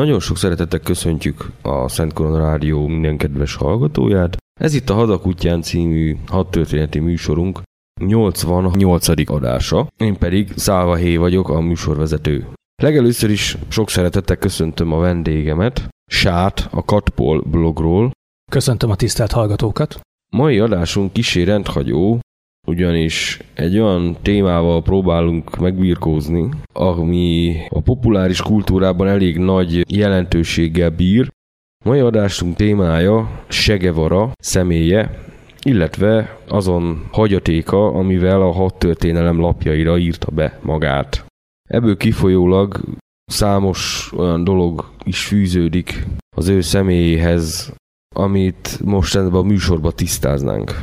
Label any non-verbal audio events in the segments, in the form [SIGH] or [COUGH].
Nagyon sok szeretettel köszöntjük a Szent Korona Rádió minden kedves hallgatóját. Ez itt a Hadakutyán című hadtörténeti műsorunk 88. adása. Én pedig Szálva Hé vagyok, a műsorvezető. Legelőször is sok szeretettel köszöntöm a vendégemet, Sát, a Katpol blogról. Köszöntöm a tisztelt hallgatókat. Mai adásunk kisé rendhagyó, ugyanis egy olyan témával próbálunk megbírkózni, ami a populáris kultúrában elég nagy jelentőséggel bír. Mai adásunk témája Segevara személye, illetve azon hagyatéka, amivel a hat lapjaira írta be magát. Ebből kifolyólag számos olyan dolog is fűződik az ő személyéhez, amit most ebben a műsorban tisztáznánk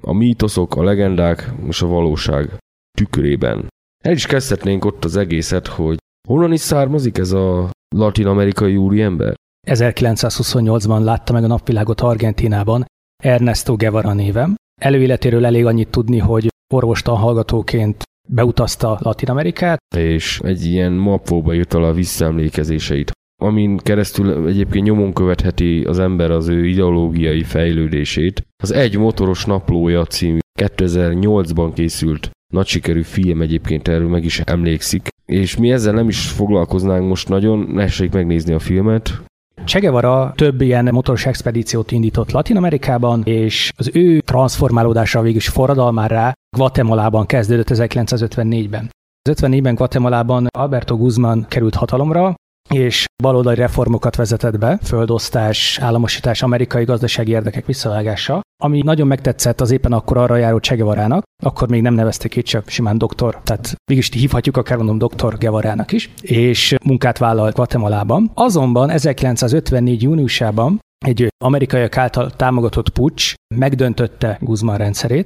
a mítoszok, a legendák és a valóság tükrében. El is kezdhetnénk ott az egészet, hogy honnan is származik ez a latin-amerikai úriember? 1928-ban látta meg a napvilágot Argentinában Ernesto Guevara névem. Előéletéről elég annyit tudni, hogy orvostan hallgatóként beutazta Latin Amerikát. És egy ilyen mapóba írta a visszaemlékezéseit amin keresztül egyébként nyomon követheti az ember az ő ideológiai fejlődését. Az Egy motoros naplója című 2008-ban készült nagy sikerű film egyébként erről meg is emlékszik, és mi ezzel nem is foglalkoznánk most nagyon, essék megnézni a filmet, Che Guevara több ilyen motoros expedíciót indított Latin Amerikában, és az ő transformálódása végül is forradalmára Guatemalában kezdődött 1954-ben. Az 54-ben Guatemalában Alberto Guzman került hatalomra, és baloldali reformokat vezetett be, földosztás, államosítás, amerikai gazdasági érdekek visszavágása, ami nagyon megtetszett az éppen akkor arra járó Che Guevara-nak, akkor még nem nevezték itt csak simán doktor, tehát mégis hívhatjuk akár mondom doktor Guevara-nak is, és munkát vállalt Guatemalában. Azonban 1954. júniusában egy amerikaiak által támogatott pucs megdöntötte Guzman rendszerét,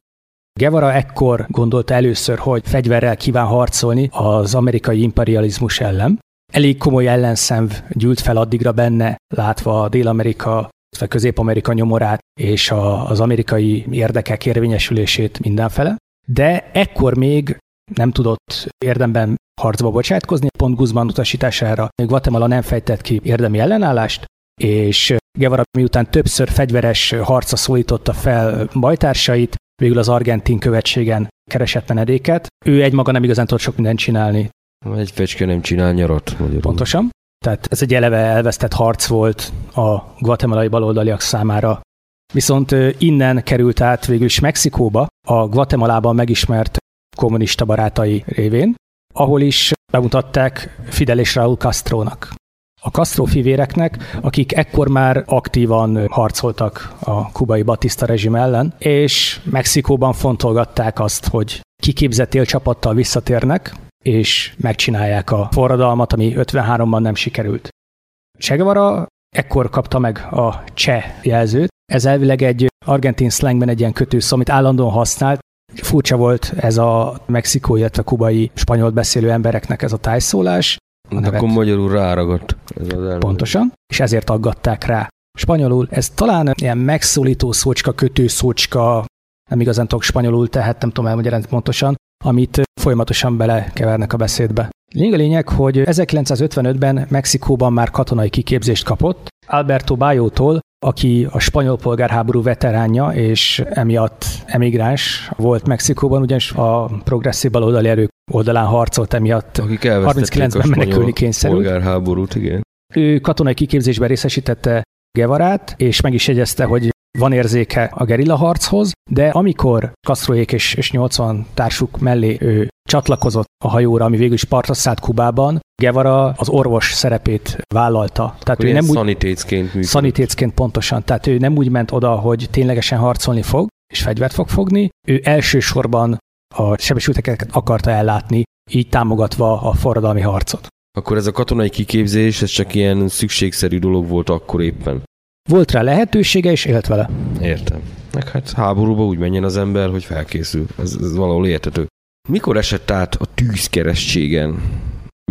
Guevara ekkor gondolta először, hogy fegyverrel kíván harcolni az amerikai imperializmus ellen, elég komoly ellenszemv gyűlt fel addigra benne, látva a Dél-Amerika, vagy Közép-Amerika nyomorát és a, az amerikai érdekek érvényesülését mindenfele. De ekkor még nem tudott érdemben harcba bocsátkozni, pont Guzman utasítására még Guatemala nem fejtett ki érdemi ellenállást, és Guevara miután többször fegyveres harca szólította fel bajtársait, végül az argentin követségen keresett menedéket. Ő egymaga nem igazán tudott sok mindent csinálni. Egy fecske nem csinál nyarat magyarul. Pontosan. Tehát ez egy eleve elvesztett harc volt a guatemalai baloldaliak számára. Viszont innen került át végül is Mexikóba, a Guatemalában megismert kommunista barátai révén, ahol is bemutatták Fidel és Raúl Castrónak. A Castro fivéreknek, akik ekkor már aktívan harcoltak a kubai Batista rezsim ellen, és Mexikóban fontolgatták azt, hogy kiképzett élcsapattal visszatérnek, és megcsinálják a forradalmat, ami 53-ban nem sikerült. Che Guevara ekkor kapta meg a cseh jelzőt. Ez elvileg egy argentin slangben egy ilyen kötőszó, amit állandóan használt. Furcsa volt ez a mexikói, illetve kubai spanyol beszélő embereknek ez a tájszólás. A nevet. Akkor magyarul ráragadt ez az elmélet. Pontosan, és ezért aggatták rá. Spanyolul ez talán ilyen megszólító szócska, kötőszócska, nem igazán tudok spanyolul, tehát nem tudom elmagyarázni pontosan, amit folyamatosan belekevernek a beszédbe. Lényeg a lényeg, hogy 1955-ben Mexikóban már katonai kiképzést kapott, Alberto Bajótól, aki a spanyol polgárháború veteránja, és emiatt emigráns volt Mexikóban, ugyanis a progresszív baloldali erők oldalán harcolt emiatt. Akik 39-ben menekülni kényszerült. Polgárháborút, igen. Ő katonai kiképzésben részesítette Gevarát, és meg is jegyezte, hogy van érzéke a gerilla harchoz, de amikor Castroék és, és 80 társuk mellé ő csatlakozott a hajóra, ami végül is partra szállt Kubában, Guevara az orvos szerepét vállalta. Tehát ő nem szanitécként működött. Szanitécként pontosan. Tehát ő nem úgy ment oda, hogy ténylegesen harcolni fog, és fegyvert fog fogni. Ő elsősorban a sebesülteket akarta ellátni, így támogatva a forradalmi harcot. Akkor ez a katonai kiképzés, ez csak ilyen szükségszerű dolog volt akkor éppen. Volt rá lehetősége, és élt vele. Értem. Meg hát háborúba úgy menjen az ember, hogy felkészül. Ez, ez valahol értető. Mikor esett át a tűzkeresztségen?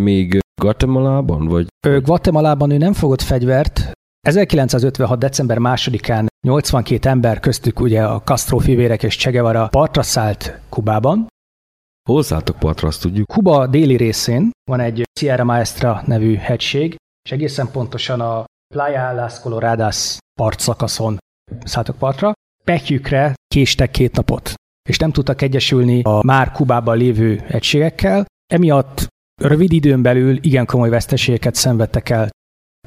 Még Guatemalában, vagy? Ő, Guatemalában ő nem fogott fegyvert. 1956. december 2-án 82 ember, köztük ugye a Castro fivérek és Che Guevara partra szállt Kubában. Hol szálltak partra, azt tudjuk? Kuba déli részén van egy Sierra Maestra nevű hegység, és egészen pontosan a Playa Las Coloradas partszakaszon szálltak partra. Petyükre késtek két napot, és nem tudtak egyesülni a már Kubában lévő egységekkel, emiatt rövid időn belül igen komoly veszteségeket szenvedtek el.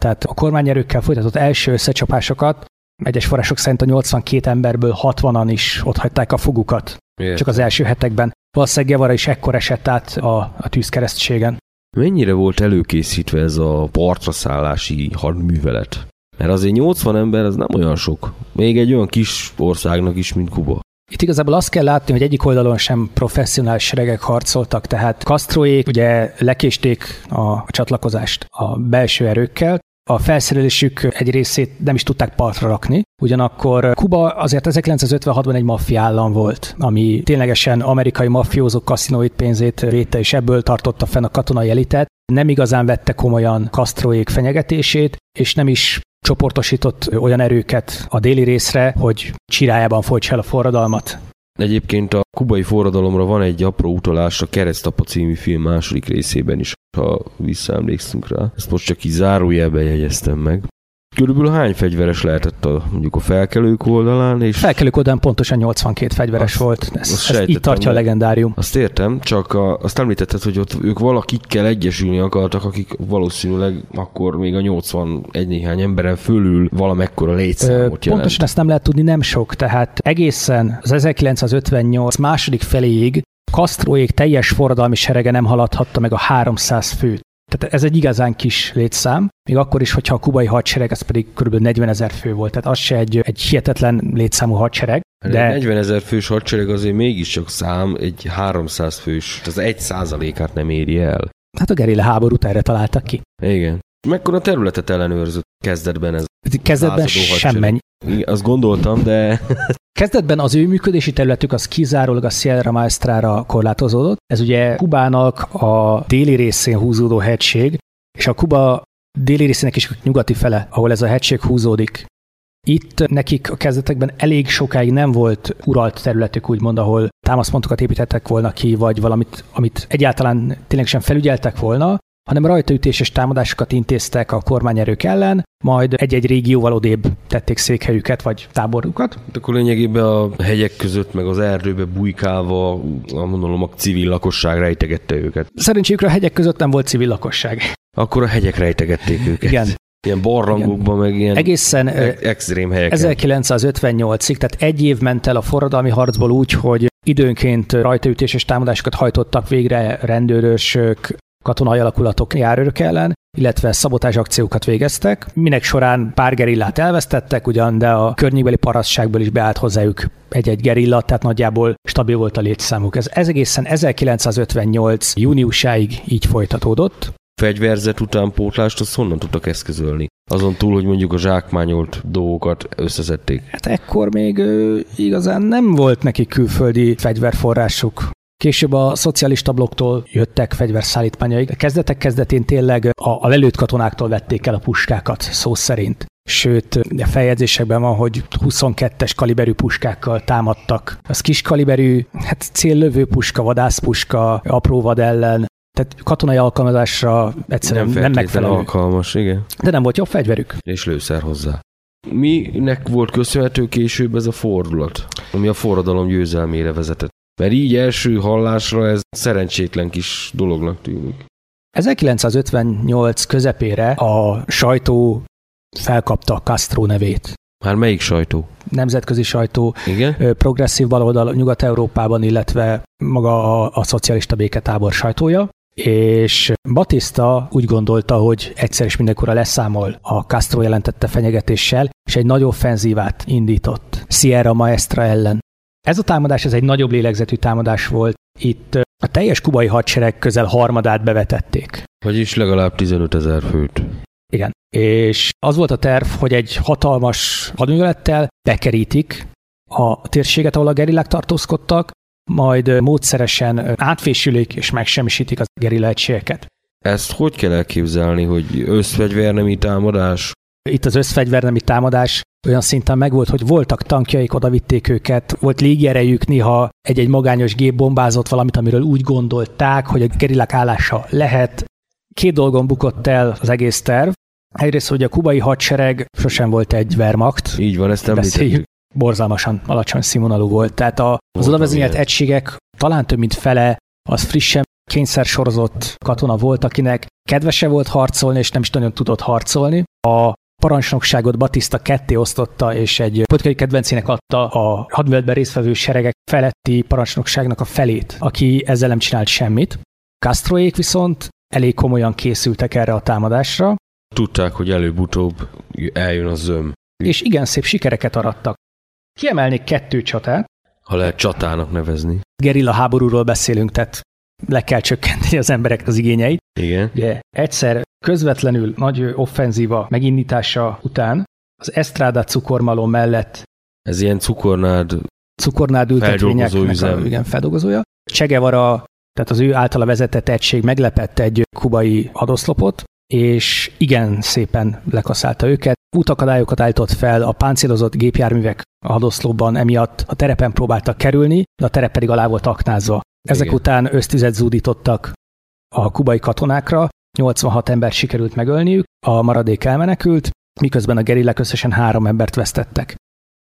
Tehát a kormányerőkkel folytatott első összecsapásokat egyes források szerint a 82 emberből 60-an is ott hagyták a fogukat. Értem. Csak az első hetekben. Valószínűleg Gevara is ekkor esett át a, a tűzkeresztségen. Mennyire volt előkészítve ez a partraszállási hadművelet? Mert azért 80 ember az nem olyan sok. Még egy olyan kis országnak is, mint Kuba. Itt igazából azt kell látni, hogy egyik oldalon sem professzionális seregek harcoltak, tehát Castroék ugye lekésték a csatlakozást a belső erőkkel, a felszerelésük egy részét nem is tudták partra rakni, ugyanakkor Kuba azért 1956-ban egy maffia állam volt, ami ténylegesen amerikai maffiózók kaszinóit pénzét védte, és ebből tartotta fenn a katonai elitet. Nem igazán vette komolyan Castroék fenyegetését, és nem is csoportosított olyan erőket a déli részre, hogy csirájában folytsa el a forradalmat. Egyébként a kubai forradalomra van egy apró utalás a Keresztapa című film második részében is, ha visszaemlékszünk rá. Ezt most csak így zárójelben jegyeztem meg. Körülbelül hány fegyveres lehetett a, mondjuk a felkelők oldalán? És Felkelők oldalán pontosan 82 fegyveres Azt- volt. Ez, azt ez sejtettem, itt tartja a legendárium. azt értem, csak a, azt említetted, hogy ott ők valakikkel egyesülni akartak, akik valószínűleg akkor még a 81 néhány emberen fölül valamekkora létszámot jelent. Pontosan ezt nem lehet tudni, nem sok. Tehát egészen az 1958 második feléig Castroék teljes forradalmi serege nem haladhatta meg a 300 főt. Tehát ez egy igazán kis létszám, még akkor is, hogyha a kubai hadsereg, ez pedig kb. 40 ezer fő volt. Tehát az se egy, egy hihetetlen létszámú hadsereg. De... De 40 ezer fős hadsereg azért mégiscsak szám, egy 300 fős, az egy százalékát nem éri el. hát a gerilla háborút erre találtak ki. Igen. Mekkora területet ellenőrzött kezdetben ez? Kezdetben. Igen, Azt gondoltam, de [LAUGHS] Kezdetben az ő működési területük az kizárólag a Sierra Maestra-ra korlátozódott. Ez ugye Kubának a déli részén húzódó hegység, és a Kuba déli részének is nyugati fele, ahol ez a hegység húzódik. Itt nekik a kezdetekben elég sokáig nem volt uralt területük, úgymond, ahol támaszpontokat építettek volna ki, vagy valamit, amit egyáltalán tényleg sem felügyeltek volna, hanem rajtaütéses támadásokat intéztek a kormányerők ellen, majd egy-egy régióval odébb tették székhelyüket, vagy táborukat. Hát akkor lényegében a hegyek között, meg az erdőbe bujkálva, a mondom, a civil lakosság rejtegette őket. Szerencséjükre a hegyek között nem volt civil lakosság. Akkor a hegyek rejtegették őket. Igen. Ilyen barlangokban, meg ilyen Egészen extrém helyeken. 1958-ig, tehát egy év ment el a forradalmi harcból úgy, hogy időnként rajtaütéses támadásokat hajtottak végre rendőrösök, katonai alakulatok járőrök ellen, illetve szabotás akciókat végeztek, minek során pár gerillát elvesztettek ugyan, de a környékbeli parasztságból is beállt hozzájuk egy-egy gerilla, tehát nagyjából stabil volt a létszámuk. Ez, ez egészen 1958. júniusáig így folytatódott. Fegyverzet után pótlást, azt honnan tudtak eszközölni? Azon túl, hogy mondjuk a zsákmányolt dolgokat összeszedték. Hát ekkor még ö, igazán nem volt neki külföldi fegyverforrásuk. Később a szocialista blokktól jöttek fegyverszállítmányaik. A kezdetek kezdetén tényleg a, a lelőtt katonáktól vették el a puskákat, szó szerint. Sőt, a feljegyzésekben van, hogy 22-es kaliberű puskákkal támadtak. Az kis kaliberű, hát céllövő puska, vadászpuska, apró vad ellen, tehát katonai alkalmazásra egyszerűen nem, nem megfelelő. alkalmas, igen. De nem volt jobb fegyverük. És lőszer hozzá. Minek volt köszönhető később ez a fordulat, ami a forradalom győzelmére vezetett? Mert így első hallásra ez szerencsétlen kis dolognak tűnik. 1958 közepére a sajtó felkapta Castro nevét. Már melyik sajtó? Nemzetközi sajtó, Igen? progresszív baloldal Nyugat-Európában, illetve maga a, a szocialista béketábor sajtója, és Batista úgy gondolta, hogy egyszer és mindenkorra leszámol a Castro jelentette fenyegetéssel, és egy nagy offenzívát indított Sierra Maestra ellen. Ez a támadás, ez egy nagyobb lélegzetű támadás volt. Itt a teljes kubai hadsereg közel harmadát bevetették. Vagyis legalább 15 ezer főt. Igen. És az volt a terv, hogy egy hatalmas hadművelettel bekerítik a térséget, ahol a gerillák tartózkodtak, majd módszeresen átfésülik és megsemmisítik az gerilla egységeket. Ezt hogy kell elképzelni, hogy összfegyvernemi támadás? Itt az összfegyvernemi támadás olyan szinten megvolt, hogy voltak tankjaik, oda vitték őket, volt légierejük, néha egy-egy magányos gép bombázott valamit, amiről úgy gondolták, hogy a gerillák állása lehet. Két dolgon bukott el az egész terv. Egyrészt, hogy a kubai hadsereg sosem volt egy Wehrmacht, Így van, ezt említettük. borzalmasan alacsony színvonalú volt. Tehát a, az odavezényelt egységek talán több mint fele az frissen kényszer sorozott katona volt, akinek kedvese volt harcolni, és nem is nagyon tudott harcolni. A parancsnokságot Batista ketté osztotta, és egy politikai kedvencének adta a hadműveletben résztvevő seregek feletti parancsnokságnak a felét, aki ezzel nem csinált semmit. Castroék viszont elég komolyan készültek erre a támadásra, Tudták, hogy előbb-utóbb eljön a zöm. és igen szép sikereket arattak. Kiemelnék kettő csatát, Ha lehet csatának nevezni. gerilla háborúról beszélünk, tehát le kell csökkenteni az emberek az igényeit. Igen. Ugye egyszer közvetlenül nagy offenzíva megindítása után az Estrada cukormalom mellett Ez ilyen cukornád cukornád ültetvényeknek a, igen, feldolgozója. Che Guevara, tehát az ő általa vezetett egység meglepett egy kubai hadoszlopot, és igen szépen lekaszálta őket. Útakadályokat állított fel, a páncélozott gépjárművek a hadoszlopban emiatt a terepen próbáltak kerülni, de a terep pedig alá volt aknázva. Ezek Igen. után ösztüzet zúdítottak a kubai katonákra, 86 ember sikerült megölniük, a maradék elmenekült, miközben a gerillák összesen három embert vesztettek.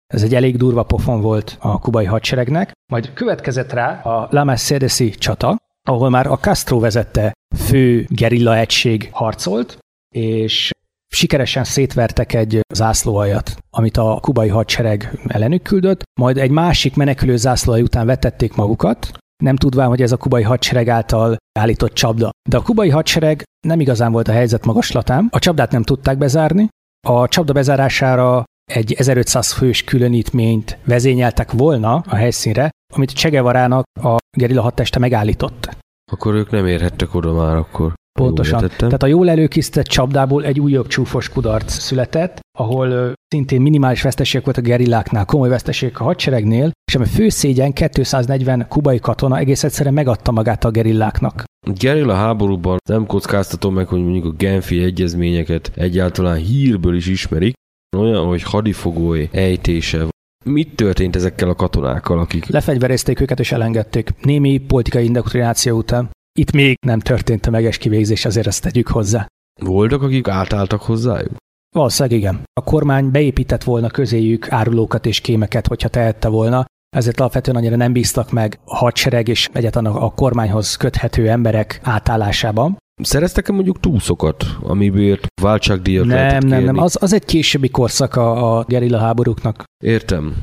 Ez egy elég durva pofon volt a kubai hadseregnek, majd következett rá a La Mercedesi csata, ahol már a Castro vezette fő gerilla egység harcolt, és sikeresen szétvertek egy zászlóajat, amit a kubai hadsereg ellenük küldött, majd egy másik menekülő zászlóaj után vetették magukat, nem tudván, hogy ez a kubai hadsereg által állított csapda. De a kubai hadsereg nem igazán volt a helyzet magaslatán, a csapdát nem tudták bezárni, a csapda bezárására egy 1500 fős különítményt vezényeltek volna a helyszínre, amit Csegevarának a gerilla hadteste megállított. Akkor ők nem érhettek oda már akkor. Pontosan. Tehát a jól előkészített csapdából egy újabb csúfos kudarc született, ahol szintén minimális veszteség volt a gerilláknál, komoly veszteség a hadseregnél, és ami fő szégyen 240 kubai katona egész egyszerűen megadta magát a gerilláknak. Gerilla háborúban nem kockáztatom meg, hogy mondjuk a Genfi egyezményeket egyáltalán hírből is ismerik, olyan, hogy hadifogoly ejtése. Mit történt ezekkel a katonákkal, akik... Lefegyverezték őket és elengedték. Némi politikai indoktrináció után. Itt még nem történt a meges kivégzés, azért ezt tegyük hozzá. Voltak, akik átálltak hozzájuk? Valószínűleg igen. A kormány beépített volna közéjük árulókat és kémeket, hogyha tehette volna, ezért alapvetően annyira nem bíztak meg a hadsereg és egyáltalán a kormányhoz köthető emberek átállásában. Szereztek-e mondjuk túszokat, amibért váltságdíjat Nem, nem, nem. Az, az egy későbbi korszaka a gerilla háborúknak. Értem.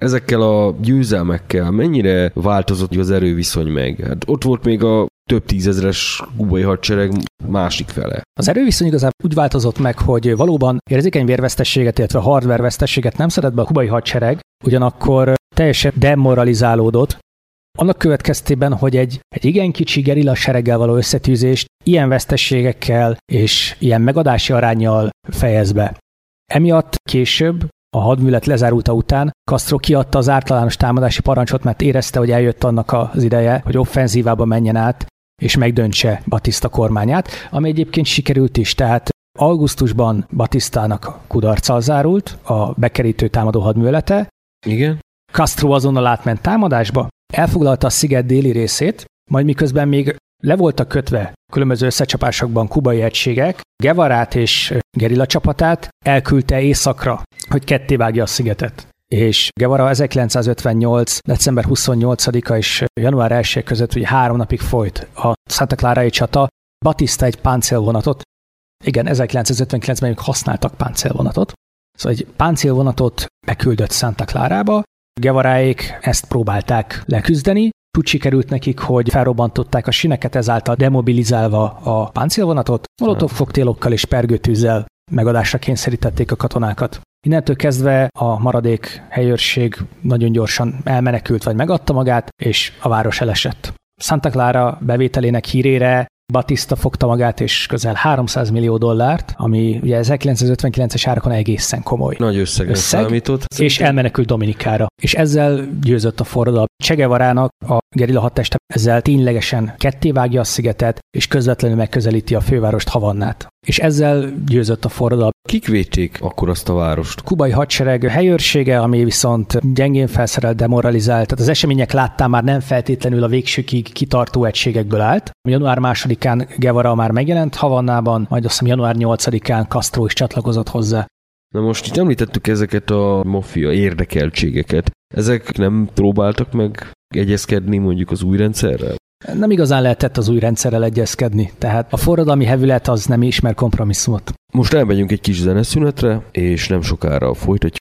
Ezekkel a győzelmekkel mennyire változott az erőviszony meg? Hát ott volt még a több tízezres kubai hadsereg másik fele. Az erőviszony igazából úgy változott meg, hogy valóban érzékeny vérvesztességet, illetve hardware vesztességet nem szeret be a kubai hadsereg, ugyanakkor teljesen demoralizálódott, annak következtében, hogy egy, egy igen kicsi gerilla sereggel való összetűzést ilyen vesztességekkel és ilyen megadási arányjal fejez be. Emiatt később a hadműlet lezárulta után Castro kiadta az általános támadási parancsot, mert érezte, hogy eljött annak az ideje, hogy offenzívába menjen át, és megdöntse Batista kormányát, ami egyébként sikerült is, tehát augusztusban Batistának kudarccal zárult a bekerítő támadó hadművelete. Igen. Castro azonnal átment támadásba, elfoglalta a sziget déli részét, majd miközben még le voltak kötve különböző összecsapásokban kubai egységek, Gevarát és gerilla csapatát elküldte északra, hogy kettévágja a szigetet. És Guevara 1958. december 28-a és január 1 között ugye három napig folyt a Santa Clara csata, Batista egy páncélvonatot, igen, 1959-ben ők használtak páncélvonatot, szóval egy páncélvonatot beküldött Santa Clara-ba, Gevaráék ezt próbálták leküzdeni, úgy sikerült nekik, hogy felrobbantották a sineket, ezáltal demobilizálva a páncélvonatot, molotov koktélokkal és pergőtűzzel megadásra kényszerítették a katonákat. Innentől kezdve a maradék helyőrség nagyon gyorsan elmenekült vagy megadta magát, és a város elesett. Santa Clara bevételének hírére Batista fogta magát, és közel 300 millió dollárt, ami ugye 1959-es árakon egészen komoly. Nagy összeg, számított. És elmenekült Dominikára. És ezzel győzött a forradalom. Csegevarának a gerilla hadteste ezzel ténylegesen kettévágja a szigetet, és közvetlenül megközelíti a fővárost Havannát. És ezzel győzött a forradalom. Kik védték akkor azt a várost? Kubai hadsereg helyőrsége, ami viszont gyengén felszerelt, demoralizált. Tehát az események láttán már nem feltétlenül a végsőkig kitartó egységekből állt. Január 2-án Guevara már megjelent Havannában, majd azt hiszem január 8-án Castro is csatlakozott hozzá. Na most itt említettük ezeket a mafia érdekeltségeket. Ezek nem próbáltak meg egyezkedni mondjuk az új rendszerrel? Nem igazán lehetett az új rendszerrel egyezkedni, tehát a forradalmi hevület az nem ismer kompromisszumot. Most elmegyünk egy kis zeneszünetre, és nem sokára folytatjuk.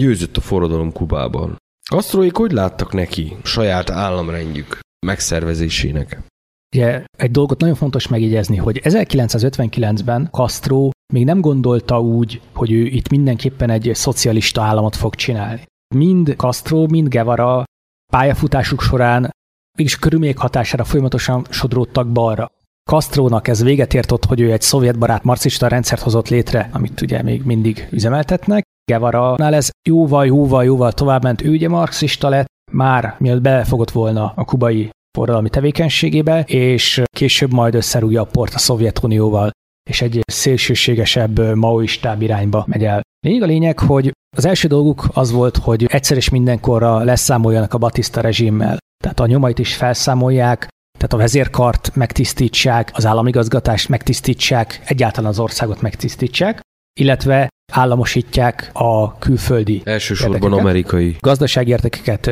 Győzött a forradalom Kubában. Castróik hogy láttak neki saját államrendjük megszervezésének? Ugye egy dolgot nagyon fontos megjegyezni, hogy 1959-ben Castro még nem gondolta úgy, hogy ő itt mindenképpen egy szocialista államot fog csinálni. Mind Castro, mind Guevara pályafutásuk során mégis körülmények hatására folyamatosan sodródtak balra. Castrónak ez véget ért ott, hogy ő egy szovjetbarát marxista rendszert hozott létre, amit ugye még mindig üzemeltetnek. Guevara-nál ez jóval, jóval, jóval tovább ment, ő ugye marxista lett, már mielőtt belefogott volna a kubai forradalmi tevékenységébe, és később majd összerúgja a port a Szovjetunióval, és egy szélsőségesebb maoistább irányba megy el. Lényeg a lényeg, hogy az első dolguk az volt, hogy egyszer és mindenkorra leszámoljanak a Batista rezsimmel. Tehát a nyomait is felszámolják, tehát a vezérkart megtisztítsák, az államigazgatást megtisztítsák, egyáltalán az országot megtisztítsák, illetve államosítják a külföldi Elsősorban amerikai. gazdasági értekeket,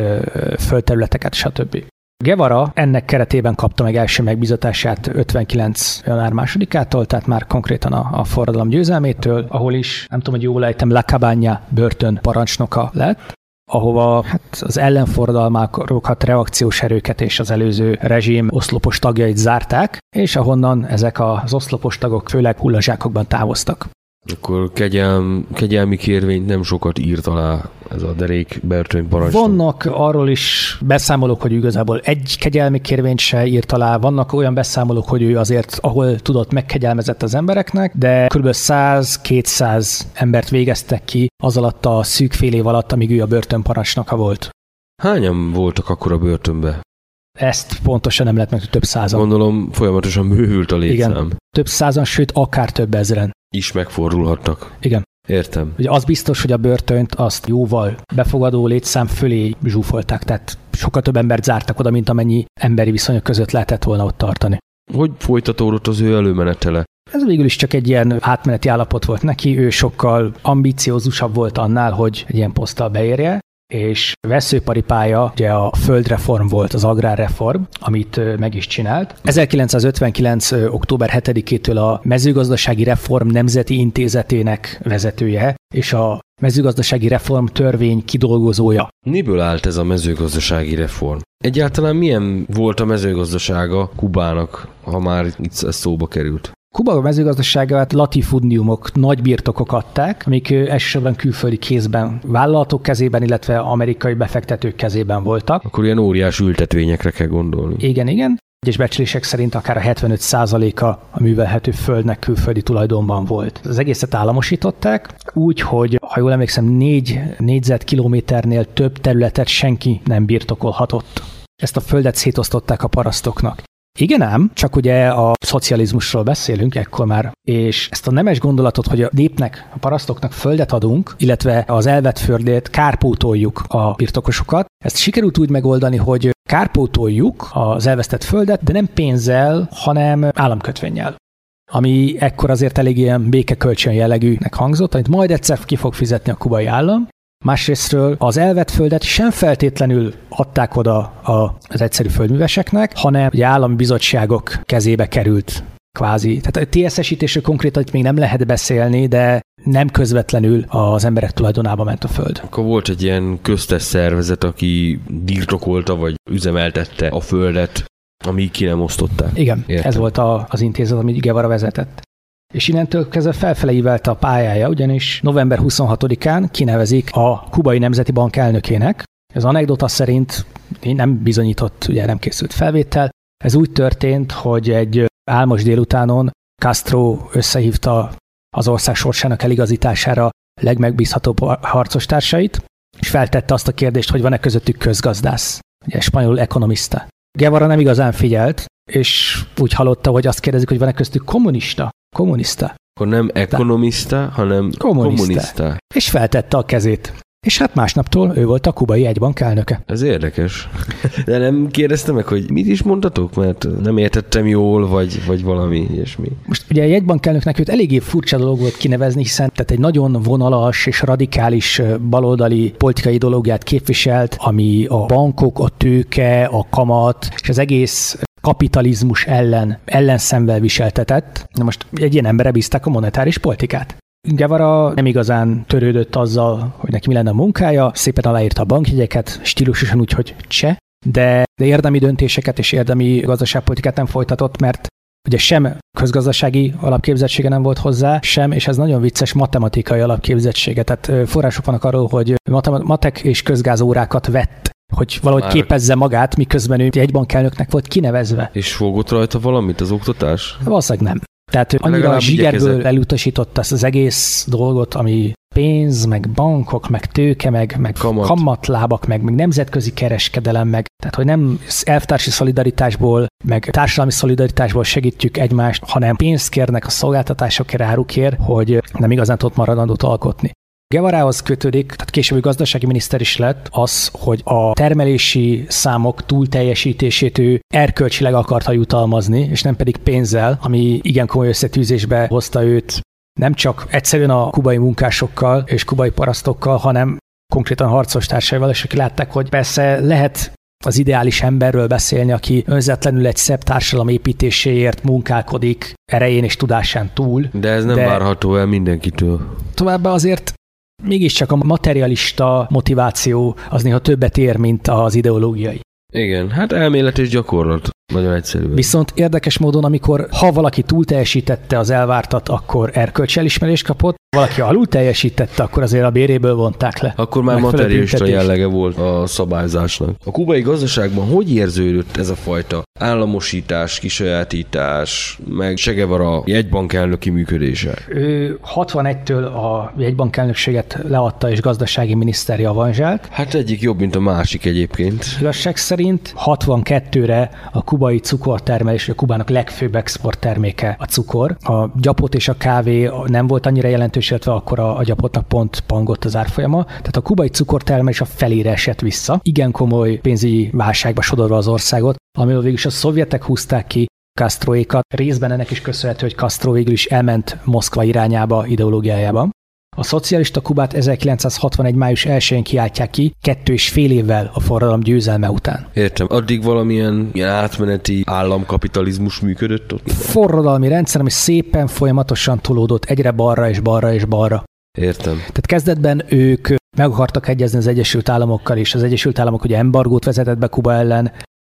földterületeket, stb. Guevara ennek keretében kapta meg első megbizatását 59. január másodikától, tehát már konkrétan a, a forradalom győzelmétől, ahol is, nem tudom, hogy jól ejtem, La Cabana börtön parancsnoka lett, ahova hát az ellenforradalmákat, reakciós erőket és az előző rezsim oszlopos tagjait zárták, és ahonnan ezek az oszlopos tagok főleg hullazsákokban távoztak. Akkor kegyelm, kegyelmi kérvényt nem sokat írt alá ez a derék Bertrand parancsnok. Vannak arról is beszámolók, hogy igazából egy kegyelmi kérvényt se írt alá, vannak olyan beszámolók, hogy ő azért, ahol tudott, megkegyelmezett az embereknek, de kb. 100-200 embert végeztek ki az alatt a szűk fél év alatt, amíg ő a börtönparancsnoka volt. Hányan voltak akkor a börtönbe? Ezt pontosan nem lehet meg, több százan. Gondolom folyamatosan bővült a létszám. Igen. Több százan, sőt akár több ezeren. Is megfordulhattak. Igen. Értem. Ugye az biztos, hogy a börtönt azt jóval befogadó létszám fölé zsúfolták, tehát sokkal több embert zártak oda, mint amennyi emberi viszonyok között lehetett volna ott tartani. Hogy folytatódott az ő előmenetele? Ez végül is csak egy ilyen átmeneti állapot volt neki, ő sokkal ambiciózusabb volt annál, hogy egy ilyen poszttal beérje, és veszőparipája ugye a földreform volt, az agrárreform, amit meg is csinált. 1959. október 7-től a mezőgazdasági reform nemzeti intézetének vezetője, és a mezőgazdasági reform törvény kidolgozója. Miből állt ez a mezőgazdasági reform? Egyáltalán milyen volt a mezőgazdasága Kubának, ha már itt ez szóba került? Kuba mezőgazdaságát latifudniumok, nagy birtokok adták, amik elsősorban külföldi kézben, vállalatok kezében, illetve amerikai befektetők kezében voltak. Akkor ilyen óriás ültetvényekre kell gondolni. Igen, igen. Egyes becslések szerint akár a 75%-a a művelhető földnek külföldi tulajdonban volt. Az egészet államosították, úgy, hogy ha jól emlékszem, négy négyzetkilométernél több területet senki nem birtokolhatott. Ezt a földet szétosztották a parasztoknak. Igen ám, csak ugye a szocializmusról beszélünk ekkor már, és ezt a nemes gondolatot, hogy a népnek, a parasztoknak földet adunk, illetve az elvett földét kárpótoljuk a birtokosokat, ezt sikerült úgy megoldani, hogy kárpótoljuk az elvesztett földet, de nem pénzzel, hanem államkötvényel ami ekkor azért elég ilyen békekölcsön jellegűnek hangzott, amit majd egyszer ki fog fizetni a kubai állam, Másrésztről az elvett földet sem feltétlenül adták oda az egyszerű földműveseknek, hanem ugye állami bizottságok kezébe került kvázi. Tehát a TSS-ítésről konkrétan még nem lehet beszélni, de nem közvetlenül az emberek tulajdonába ment a föld. Akkor volt egy ilyen köztes szervezet, aki birtokolta vagy üzemeltette a földet, amíg ki nem osztották. Igen, Értem. ez volt a, az intézet, amit Guevara vezetett és innentől kezdve felfele ívelte a pályája, ugyanis november 26-án kinevezik a Kubai Nemzeti Bank elnökének. Ez anekdota szerint nem bizonyított, ugye nem készült felvétel. Ez úgy történt, hogy egy álmos délutánon Castro összehívta az ország sorsának eligazítására legmegbízhatóbb harcostársait, és feltette azt a kérdést, hogy van-e közöttük közgazdász, ugye spanyol ekonomista. Guevara nem igazán figyelt, és úgy hallotta, hogy azt kérdezik, hogy van-e köztük kommunista. Kommunista. Akkor nem ekonomista, hanem kommunista. kommunista. És feltette a kezét. És hát másnaptól ő volt a kubai egybank elnöke. Ez érdekes. De nem kérdezte meg, hogy mit is mondtatok, mert nem értettem jól, vagy, vagy valami ilyesmi. Most ugye a jegybank elnöknek őt eléggé furcsa dolog volt kinevezni, hiszen tehát egy nagyon vonalas és radikális baloldali politikai ideológiát képviselt, ami a bankok, a tőke, a kamat és az egész kapitalizmus ellen, ellenszemvel viseltetett. Na most egy ilyen emberre bízták a monetáris politikát. Guevara nem igazán törődött azzal, hogy neki mi lenne a munkája, szépen aláírta a bankjegyeket, stílusosan úgy, hogy cseh, de, de érdemi döntéseket és érdemi gazdaságpolitikát nem folytatott, mert ugye sem közgazdasági alapképzettsége nem volt hozzá, sem, és ez nagyon vicces matematikai alapképzettsége. Tehát források vannak arról, hogy matek és közgázórákat vett hogy valahogy Már... képezze magát, miközben ő egy bankelnöknek volt kinevezve. És fogott rajta valamit az oktatás? Valószínűleg nem. Tehát ő annyira a zsigerből elutasította ezt az egész dolgot, ami pénz, meg bankok, meg tőke, meg, meg Kamat. kamatlábak, meg, meg nemzetközi kereskedelem, meg tehát, hogy nem elvtársi szolidaritásból, meg társadalmi szolidaritásból segítjük egymást, hanem pénzt kérnek a szolgáltatásokért, árukért, hogy nem igazán tudott maradandót alkotni. Gevarához kötődik, tehát későbbi gazdasági miniszter is lett az, hogy a termelési számok túlteljesítését ő erkölcsileg akarta jutalmazni, és nem pedig pénzzel, ami igen komoly összetűzésbe hozta őt nem csak egyszerűen a kubai munkásokkal és kubai parasztokkal, hanem konkrétan harcos társaival, és akik látták, hogy persze lehet az ideális emberről beszélni, aki önzetlenül egy szebb társadalom építéséért munkálkodik erején és tudásán túl. De ez nem de várható el mindenkitől. Továbbá azért mégiscsak a materialista motiváció az néha többet ér, mint az ideológiai. Igen, hát elmélet és gyakorlat. Nagyon egyszerű. Viszont érdekes módon, amikor ha valaki túl teljesítette az elvártat, akkor erkölcsi elismerést kapott, valaki alul teljesítette, akkor azért a béréből vonták le. Akkor már materialista jellege volt a szabályzásnak. A kubai gazdaságban hogy érződött ez a fajta államosítás, kisajátítás, meg Segevara jegybankelnöki működése? Ő 61-től a jegybankelnökséget leadta és gazdasági miniszter avanzsált. Hát egyik jobb, mint a másik egyébként. Igazság szerint 62-re a kubai cukortermelés, a Kubának legfőbb exportterméke a cukor. A gyapot és a kávé nem volt annyira jelentős, illetve akkor a, a gyapotnak pont pangott az árfolyama. Tehát a kubai cukortermelés a felére esett vissza. Igen komoly pénzügyi válságba sodorva az országot, amivel végül is a szovjetek húzták ki Castroékat. Részben ennek is köszönhető, hogy Castro végül is elment Moszkva irányába, ideológiájába. A szocialista Kubát 1961. május 1-én kiáltják ki, kettő és fél évvel a forradalom győzelme után. Értem. Addig valamilyen ilyen átmeneti államkapitalizmus működött ott? Forradalmi rendszer, ami szépen folyamatosan tolódott egyre balra és balra és balra. Értem. Tehát kezdetben ők meg akartak egyezni az Egyesült Államokkal, és az Egyesült Államok ugye embargót vezetett be Kuba ellen,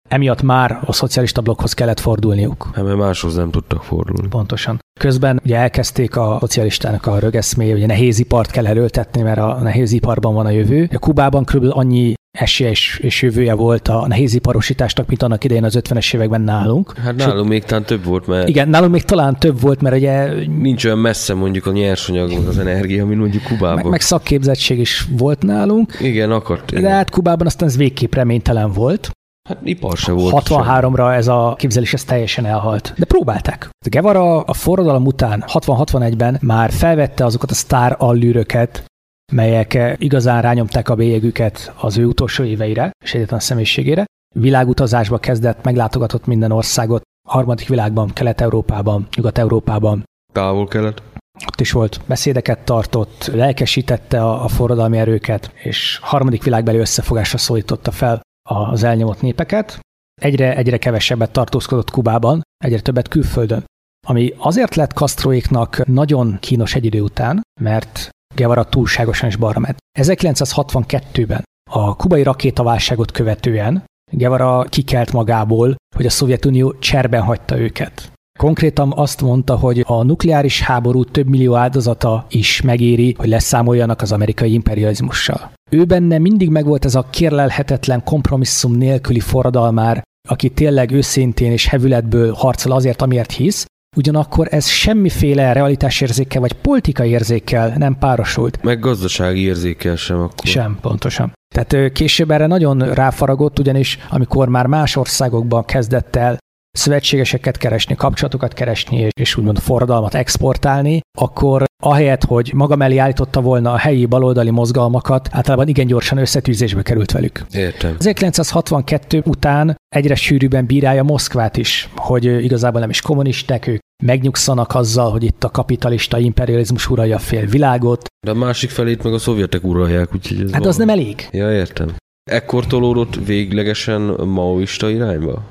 emiatt már a szocialista blokkhoz kellett fordulniuk. Hát, mert máshoz nem tudtak fordulni. Pontosan. Közben ugye elkezdték a szocialistának a rögeszméje, ugye nehézipart kell erőltetni, mert a nehéziparban van a jövő. A Kubában körülbelül annyi esélye és, jövője volt a nehéziparosításnak, mint annak idején az 50-es években nálunk. Hát nálunk még talán több volt, mert... Igen, nálunk még talán több volt, mert ugye... Nincs olyan messze mondjuk a nyersanyag, az energia, mint mondjuk Kubában. Meg, meg szakképzettség is volt nálunk. Igen, akart. Igen. De hát Kubában aztán ez végképp reménytelen volt. Hát ipar se volt. 63-ra ez a képzelés ez teljesen elhalt. De próbálták. A Guevara a forradalom után 60-61-ben már felvette azokat a sztár allűröket, melyek igazán rányomták a bélyegüket az ő utolsó éveire és egyetlen személyiségére. Világutazásba kezdett, meglátogatott minden országot, harmadik világban, Kelet-Európában, Nyugat-Európában. Távol-kelet. Ott is volt, beszédeket tartott, lelkesítette a, a forradalmi erőket, és harmadik világbeli összefogásra szólította fel az elnyomott népeket, egyre, egyre kevesebbet tartózkodott Kubában, egyre többet külföldön. Ami azért lett Castroéknak nagyon kínos egy idő után, mert Guevara túlságosan is balra ment. 1962-ben a kubai rakétaválságot követően Guevara kikelt magából, hogy a Szovjetunió cserben hagyta őket. Konkrétan azt mondta, hogy a nukleáris háború több millió áldozata is megéri, hogy leszámoljanak az amerikai imperializmussal. Ő benne mindig megvolt ez a kérlelhetetlen kompromisszum nélküli forradalmár, aki tényleg őszintén és hevületből harcol azért, amiért hisz, ugyanakkor ez semmiféle realitásérzékkel vagy politikai érzékkel nem párosult. Meg gazdasági érzékkel sem akkor. Sem, pontosan. Tehát később erre nagyon ráfaragott, ugyanis amikor már más országokban kezdett el szövetségeseket keresni, kapcsolatokat keresni, és úgymond forradalmat exportálni, akkor ahelyett, hogy maga mellé állította volna a helyi baloldali mozgalmakat, általában igen gyorsan összetűzésbe került velük. Értem. 1962 után egyre sűrűbben bírálja Moszkvát is, hogy igazából nem is kommunisták, ők megnyugszanak azzal, hogy itt a kapitalista imperializmus uralja fél világot. De a másik felét meg a szovjetek uralják, úgyhogy ez Hát van. az nem elég. Ja, értem. Ekkor tolódott véglegesen maoista irányba?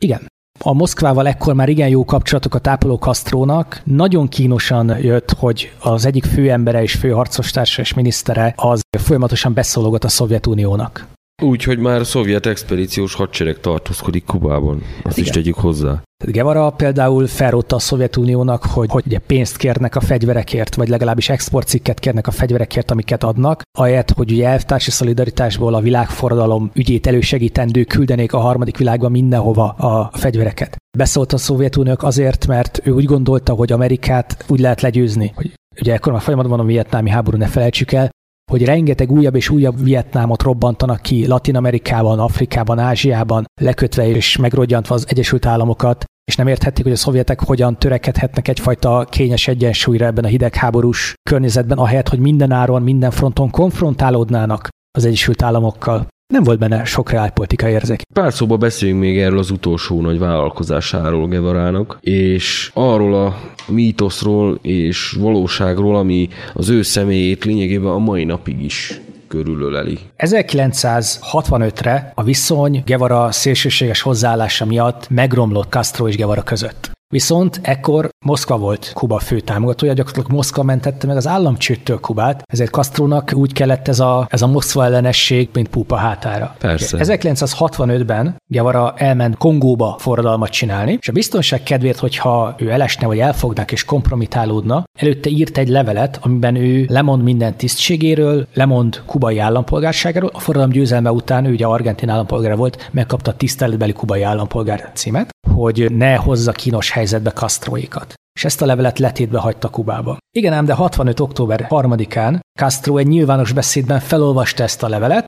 Igen. A Moszkvával ekkor már igen jó kapcsolatokat ápoló Castrónak nagyon kínosan jött, hogy az egyik főembere és főharcostársa és minisztere az folyamatosan beszólogat a Szovjetuniónak. Úgy, hogy már a szovjet expedíciós hadsereg tartózkodik Kubában. Azt Igen. is tegyük hozzá. Gevara például felrótta a Szovjetuniónak, hogy, hogy ugye pénzt kérnek a fegyverekért, vagy legalábbis exportcikket kérnek a fegyverekért, amiket adnak, ahelyett, hogy ugye elvtársi szolidaritásból a világforradalom ügyét elősegítendő küldenék a harmadik világban mindenhova a fegyvereket. Beszólt a Szovjetuniók azért, mert ő úgy gondolta, hogy Amerikát úgy lehet legyőzni, hogy ugye ekkor már folyamatban van a vietnámi háború, ne felejtsük el, hogy rengeteg újabb és újabb Vietnámot robbantanak ki Latin Amerikában, Afrikában, Ázsiában, lekötve és megrodjantva az Egyesült Államokat, és nem érthették, hogy a szovjetek hogyan törekedhetnek egyfajta kényes egyensúlyra ebben a hidegháborús környezetben, ahelyett, hogy minden áron, minden fronton konfrontálódnának az Egyesült Államokkal nem volt benne sok reálpolitikai érzék. Pár szóba beszéljünk még erről az utolsó nagy vállalkozásáról Gevarának, és arról a mítoszról és valóságról, ami az ő személyét lényegében a mai napig is körülöleli. 1965-re a viszony Gevara szélsőséges hozzáállása miatt megromlott Castro és Gevara között. Viszont ekkor Moszkva volt Kuba fő támogatója, gyakorlatilag Moszkva mentette meg az államcsőttől Kubát, ezért Castrónak úgy kellett ez a, ez a Moszkva ellenesség, mint púpa hátára. Persze. 1965-ben Gevara elment Kongóba forradalmat csinálni, és a biztonság kedvéért, hogyha ő elesne, vagy elfognak és kompromitálódna, előtte írt egy levelet, amiben ő lemond minden tisztségéről, lemond kubai állampolgárságáról. A forradalom győzelme után ő ugye argentin állampolgára volt, megkapta a tiszteletbeli kubai állampolgár címet, hogy ne hozza kínos helyzetbe Castroikat. És ezt a levelet letétbe hagyta Kubába. Igen ám, de 65. október 3-án Castro egy nyilvános beszédben felolvasta ezt a levelet,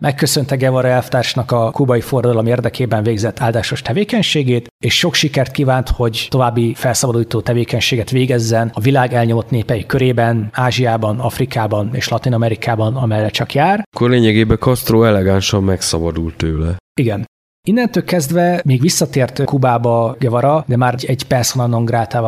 megköszönte Guevara elvtársnak a kubai forradalom érdekében végzett áldásos tevékenységét, és sok sikert kívánt, hogy további felszabadító tevékenységet végezzen a világ elnyomott népei körében, Ázsiában, Afrikában és Latin Amerikában, amerre csak jár. Akkor lényegében Castro elegánsan megszabadult tőle. Igen. Innentől kezdve még visszatért Kubába Guevara, de már egy persona non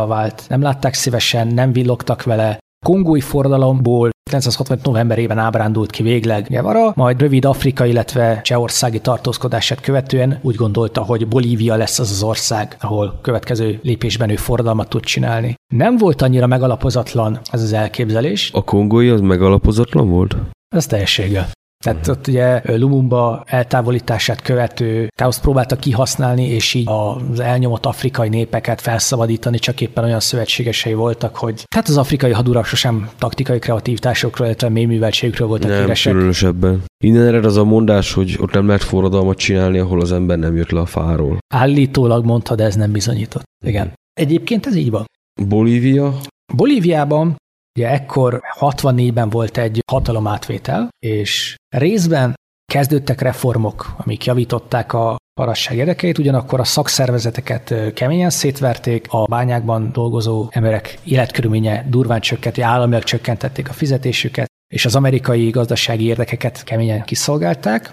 vált. Nem látták szívesen, nem villogtak vele. Kongói forradalomból 1965 novemberében ábrándult ki végleg Guevara, majd rövid Afrika, illetve Csehországi tartózkodását követően úgy gondolta, hogy Bolívia lesz az az ország, ahol következő lépésben ő forradalmat tud csinálni. Nem volt annyira megalapozatlan ez az elképzelés. A kongói az megalapozatlan volt? Ez teljessége. Tehát ott ugye Lumumba eltávolítását követő káoszt próbálta kihasználni, és így az elnyomott afrikai népeket felszabadítani, csak éppen olyan szövetségesei voltak, hogy hát az afrikai hadurak sosem taktikai kreativitásokról, illetve műveltségükről voltak nem, éresek. különösebben. Innen ered az a mondás, hogy ott nem lehet forradalmat csinálni, ahol az ember nem jött le a fáról. Állítólag mondta, de ez nem bizonyított. Igen. Egyébként ez így van. Bolívia? Bolíviában Ugye ekkor 64-ben volt egy hatalomátvétel, és részben kezdődtek reformok, amik javították a parasság érdekeit, ugyanakkor a szakszervezeteket keményen szétverték, a bányákban dolgozó emberek életkörülménye durván csökkent, államilag csökkentették a fizetésüket, és az amerikai gazdasági érdekeket keményen kiszolgálták.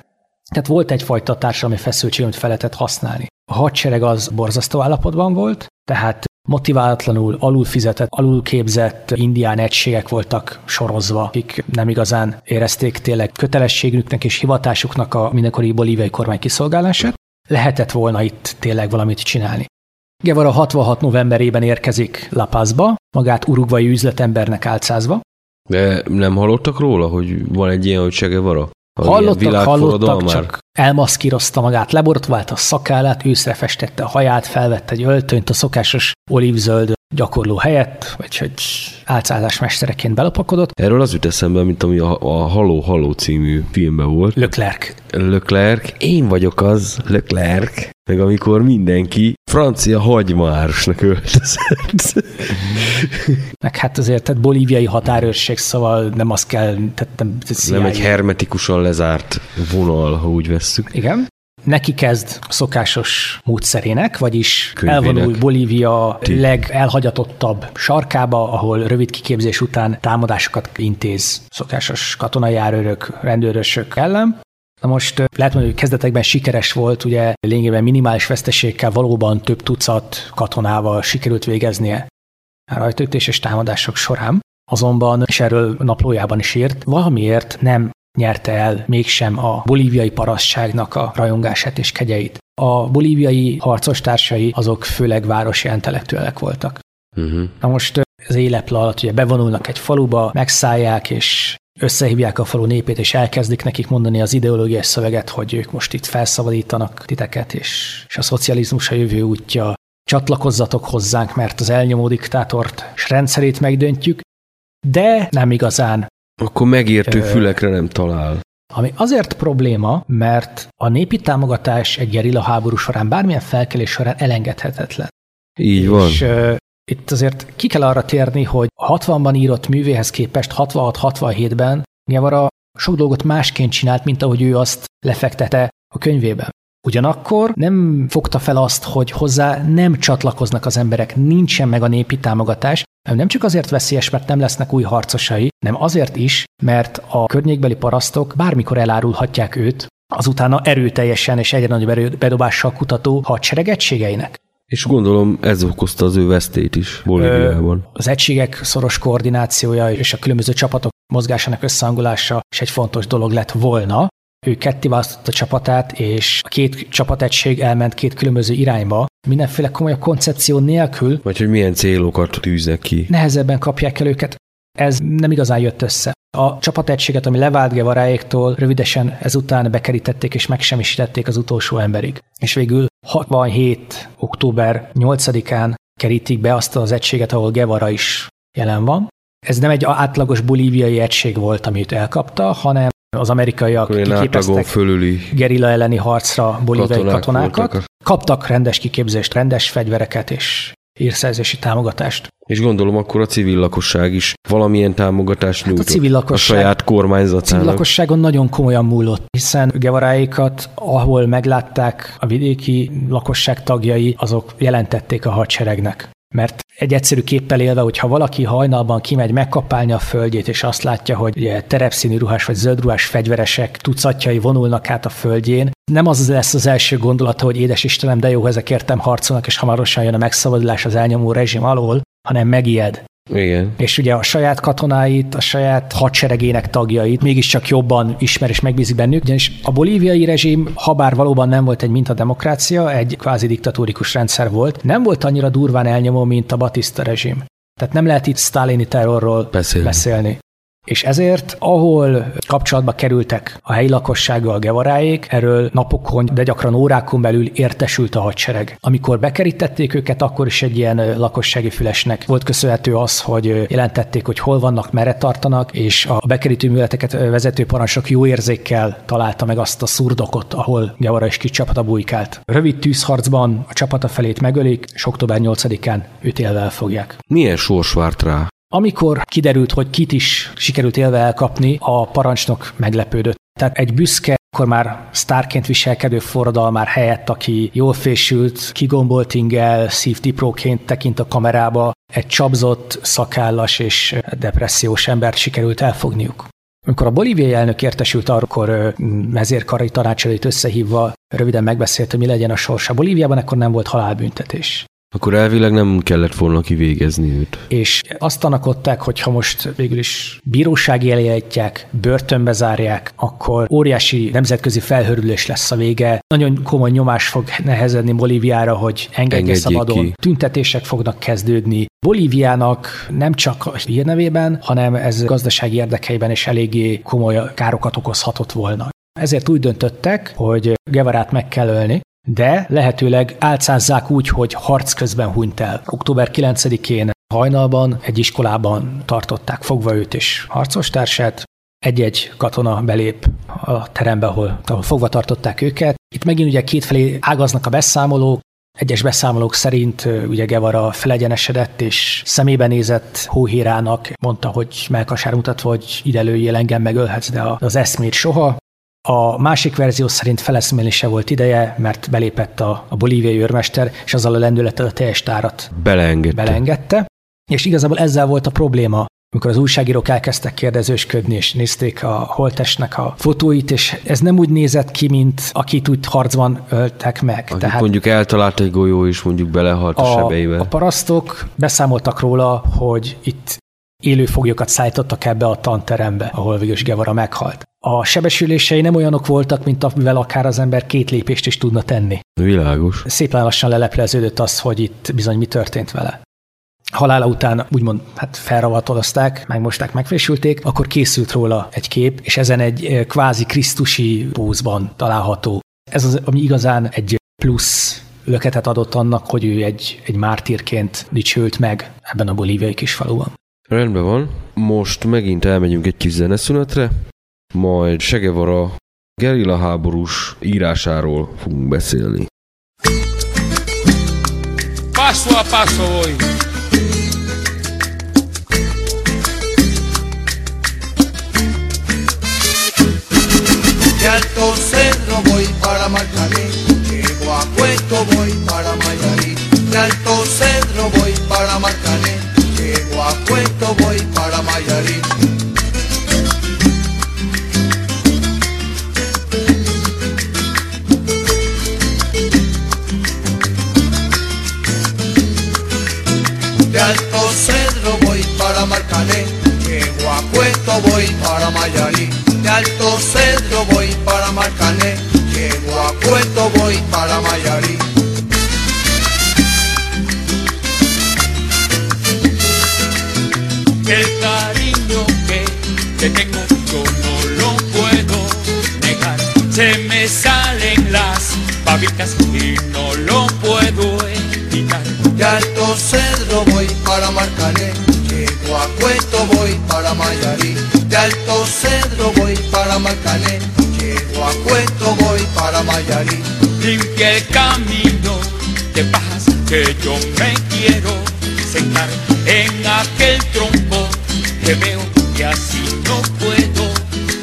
Tehát volt egyfajta társadalmi feszültség, amit fel lehetett használni. A hadsereg az borzasztó állapotban volt, tehát motiválatlanul alulfizetett, alulképzett indián egységek voltak sorozva, akik nem igazán érezték tényleg kötelességüknek és hivatásuknak a mindenkori bolíviai kormány kiszolgálását. Lehetett volna itt tényleg valamit csinálni. Guevara 66 novemberében érkezik La Pazba, magát urugvai üzletembernek álcázva. De nem hallottak róla, hogy van egy ilyen, hogy Che Guevara? Hallottak, hallottak, csak elmaszkírozta magát, leborotvált a szakállát, őszre festette a haját, felvette egy öltönyt a szokásos olívzöld gyakorló helyett, vagy hogy álcázás mestereként belapakodott. Erről az jut eszembe, mint ami a, a Haló Haló című filmben volt. Leclerc. Leclerc. Én vagyok az, Leclerc. Meg amikor mindenki francia hagymárosnak öltözött. meg hát azért tehát bolíviai határőrség, szóval nem az kell... Tehát nem, nem egy hermetikusan lezárt vonal, ha úgy vesszük. Igen neki kezd a szokásos módszerének, vagyis Könyvének. elvonul Bolívia Ti. legelhagyatottabb sarkába, ahol rövid kiképzés után támadásokat intéz szokásos katonai járőrök, rendőrösök ellen. Na most lehet mondani, hogy kezdetekben sikeres volt, ugye lényegében minimális veszteségkel valóban több tucat katonával sikerült végeznie a rajtaütéses támadások során. Azonban, és erről naplójában is írt, valamiért nem nyerte el mégsem a bolíviai parasztságnak a rajongását és kegyeit. A bolíviai harcostársai azok főleg városi intellektuelek voltak. Uh-huh. Na most az éleple alatt ugye bevonulnak egy faluba, megszállják, és összehívják a falu népét, és elkezdik nekik mondani az ideológiai szöveget, hogy ők most itt felszabadítanak titeket, és, és a szocializmus a jövő útja, csatlakozzatok hozzánk, mert az elnyomó diktátort és rendszerét megdöntjük, de nem igazán. Akkor megértő ö, fülekre nem talál. Ami azért probléma, mert a népi támogatás egy gerilla háború során, bármilyen felkelés során elengedhetetlen. Így van. És itt azért ki kell arra térni, hogy a 60-ban írott művéhez képest 66-67-ben Guevara sok dolgot másként csinált, mint ahogy ő azt lefektette a könyvében. Ugyanakkor nem fogta fel azt, hogy hozzá nem csatlakoznak az emberek, nincsen meg a népi támogatás, nem csak azért veszélyes, mert nem lesznek új harcosai, nem azért is, mert a környékbeli parasztok bármikor elárulhatják őt, azután erőteljesen és egyre nagyobb bedobással kutató hadsereg egységeinek. És gondolom ez okozta az ő vesztét is Bolíviában. Az egységek szoros koordinációja és a különböző csapatok mozgásának összehangolása is egy fontos dolog lett volna. Ő ketté a csapatát, és a két csapategység elment két különböző irányba, mindenféle komolyabb koncepció nélkül. Vagy hogy milyen célokat tűznek ki. Nehezebben kapják el őket. Ez nem igazán jött össze. A csapategységet, ami levált Gevaráéktól, rövidesen ezután bekerítették és megsemmisítették az utolsó emberig. És végül 67. október 8-án kerítik be azt az egységet, ahol Guevara is jelen van. Ez nem egy átlagos bolíviai egység volt, amit elkapta, hanem az amerikaiak kiképeztek fölüli gerilla elleni harcra bolíviai katonákat. Voltak. Kaptak rendes kiképzést, rendes fegyvereket és írszerzési támogatást. És gondolom akkor a civil lakosság is valamilyen támogatást nyújtott hát a, civil lakosság, a saját kormányzatának. A civil lakosságon nagyon komolyan múlott, hiszen Gevaráikat, ahol meglátták a vidéki lakosság tagjai, azok jelentették a hadseregnek. Mert egy egyszerű képpel élve, hogyha valaki hajnalban kimegy megkapálni a földjét, és azt látja, hogy ugye, terepszínű ruhás vagy zöldruhás fegyveresek tucatjai vonulnak át a földjén, nem az lesz az első gondolata, hogy édes Istenem, de jó, ezek értem harcolnak, és hamarosan jön a megszabadulás az elnyomó rezsim alól, hanem megijed. Igen. És ugye a saját katonáit, a saját hadseregének tagjait mégiscsak jobban ismer és megbízik bennük, ugyanis a bolíviai rezsim, ha bár valóban nem volt egy mintademokrácia, egy kvázi diktatórikus rendszer volt, nem volt annyira durván elnyomó, mint a Batista rezsim. Tehát nem lehet itt sztálini terrorról beszélni. beszélni. És ezért, ahol kapcsolatba kerültek a helyi lakossággal Gevaráék, erről napokon, de gyakran órákon belül értesült a hadsereg. Amikor bekerítették őket, akkor is egy ilyen lakossági fülesnek volt köszönhető az, hogy jelentették, hogy hol vannak, merre tartanak, és a bekerítő műveleteket vezető parancsok jó érzékkel találta meg azt a szurdokot, ahol Gevara is kis csapata bujkált. Rövid tűzharcban a csapata felét megölik, és október 8-án őt élve elfogják. Milyen sors várt rá? Amikor kiderült, hogy kit is sikerült élve elkapni, a parancsnok meglepődött. Tehát egy büszke, akkor már sztárként viselkedő forradalmár helyett, aki jól fésült, kigombolt ingel, szívtipróként tekint a kamerába, egy csapzott, szakállas és depressziós embert sikerült elfogniuk. Amikor a bolíviai elnök értesült arról, akkor mezérkarai tanácsadóit összehívva röviden megbeszélt, hogy mi legyen a sorsa Bolíviában, akkor nem volt halálbüntetés. Akkor elvileg nem kellett volna kivégezni őt. És azt tanakodták, hogy ha most végül is bírósági eljegyetják, börtönbe zárják, akkor óriási nemzetközi felhörülés lesz a vége. Nagyon komoly nyomás fog nehezedni Bolíviára, hogy engedje szabadon. Ki. Tüntetések fognak kezdődni. Bolíviának nem csak a hírnevében, hanem ez gazdasági érdekeiben is eléggé komoly károkat okozhatott volna. Ezért úgy döntöttek, hogy Gevarát meg kell ölni, de lehetőleg álcázzák úgy, hogy harc közben hunyt el. Október 9-én hajnalban egy iskolában tartották fogva őt és harcostársát, egy-egy katona belép a terembe, ahol, ahol fogva tartották őket. Itt megint ugye kétfelé ágaznak a beszámolók, egyes beszámolók szerint ugye Gevara felegyenesedett, és szemébe nézett Hóhérának, mondta, hogy melkasár mutatva, hogy ide lőjél engem, megölhetsz, de az eszmét soha. A másik verzió szerint feleszmélése volt ideje, mert belépett a, a bolíviai őrmester, és azzal a lendülettel a teljes tárat beleengedte. beleengedte. És igazából ezzel volt a probléma, amikor az újságírók elkezdtek kérdezősködni, és nézték a holtesnek a fotóit, és ez nem úgy nézett ki, mint akit úgy harcban öltek meg. Akit Tehát mondjuk eltalált egy golyó, és mondjuk belehalt a, a sebeibe. A parasztok beszámoltak róla, hogy itt élő foglyokat szállítottak ebbe a tanterembe, ahol végül Gevara meghalt. A sebesülései nem olyanok voltak, mint amivel akár az ember két lépést is tudna tenni. Világos. Szépen lassan lelepleződött az, hogy itt bizony mi történt vele. Halála után úgymond hát felravatolozták, megmosták, megfésülték, akkor készült róla egy kép, és ezen egy kvázi krisztusi pózban található. Ez az, ami igazán egy plusz löketet adott annak, hogy ő egy, egy mártírként dicsült meg ebben a bolíviai kis faluban. Rendben van. Most megint elmegyünk egy kis zeneszünetre, majd Segevara gerilla háborús írásáról fogunk beszélni. Paso a paso voy. De Alto Cerro voy para Marcané, llego a Puesto voy para Mayarí. De Alto Cerro voy para Marcané, llego a Puesto voy para Mayarí. Alto Cedro voy para Marcané, llego a Puesto voy para Mayarí. De Alto Cedro voy para Marcané, llego a Puesto voy para Mayarí. El cariño que te tengo yo no lo puedo negar. Se me salen las babitas y no lo puedo evitar. De Alto Cedro llego a Puesto voy para Mayarí. De Alto Cedro voy para Marcané, llego a Puesto voy para Mayarí. Limpia el camino de pajas que yo me quiero sentar en aquel tronco que veo que así no puedo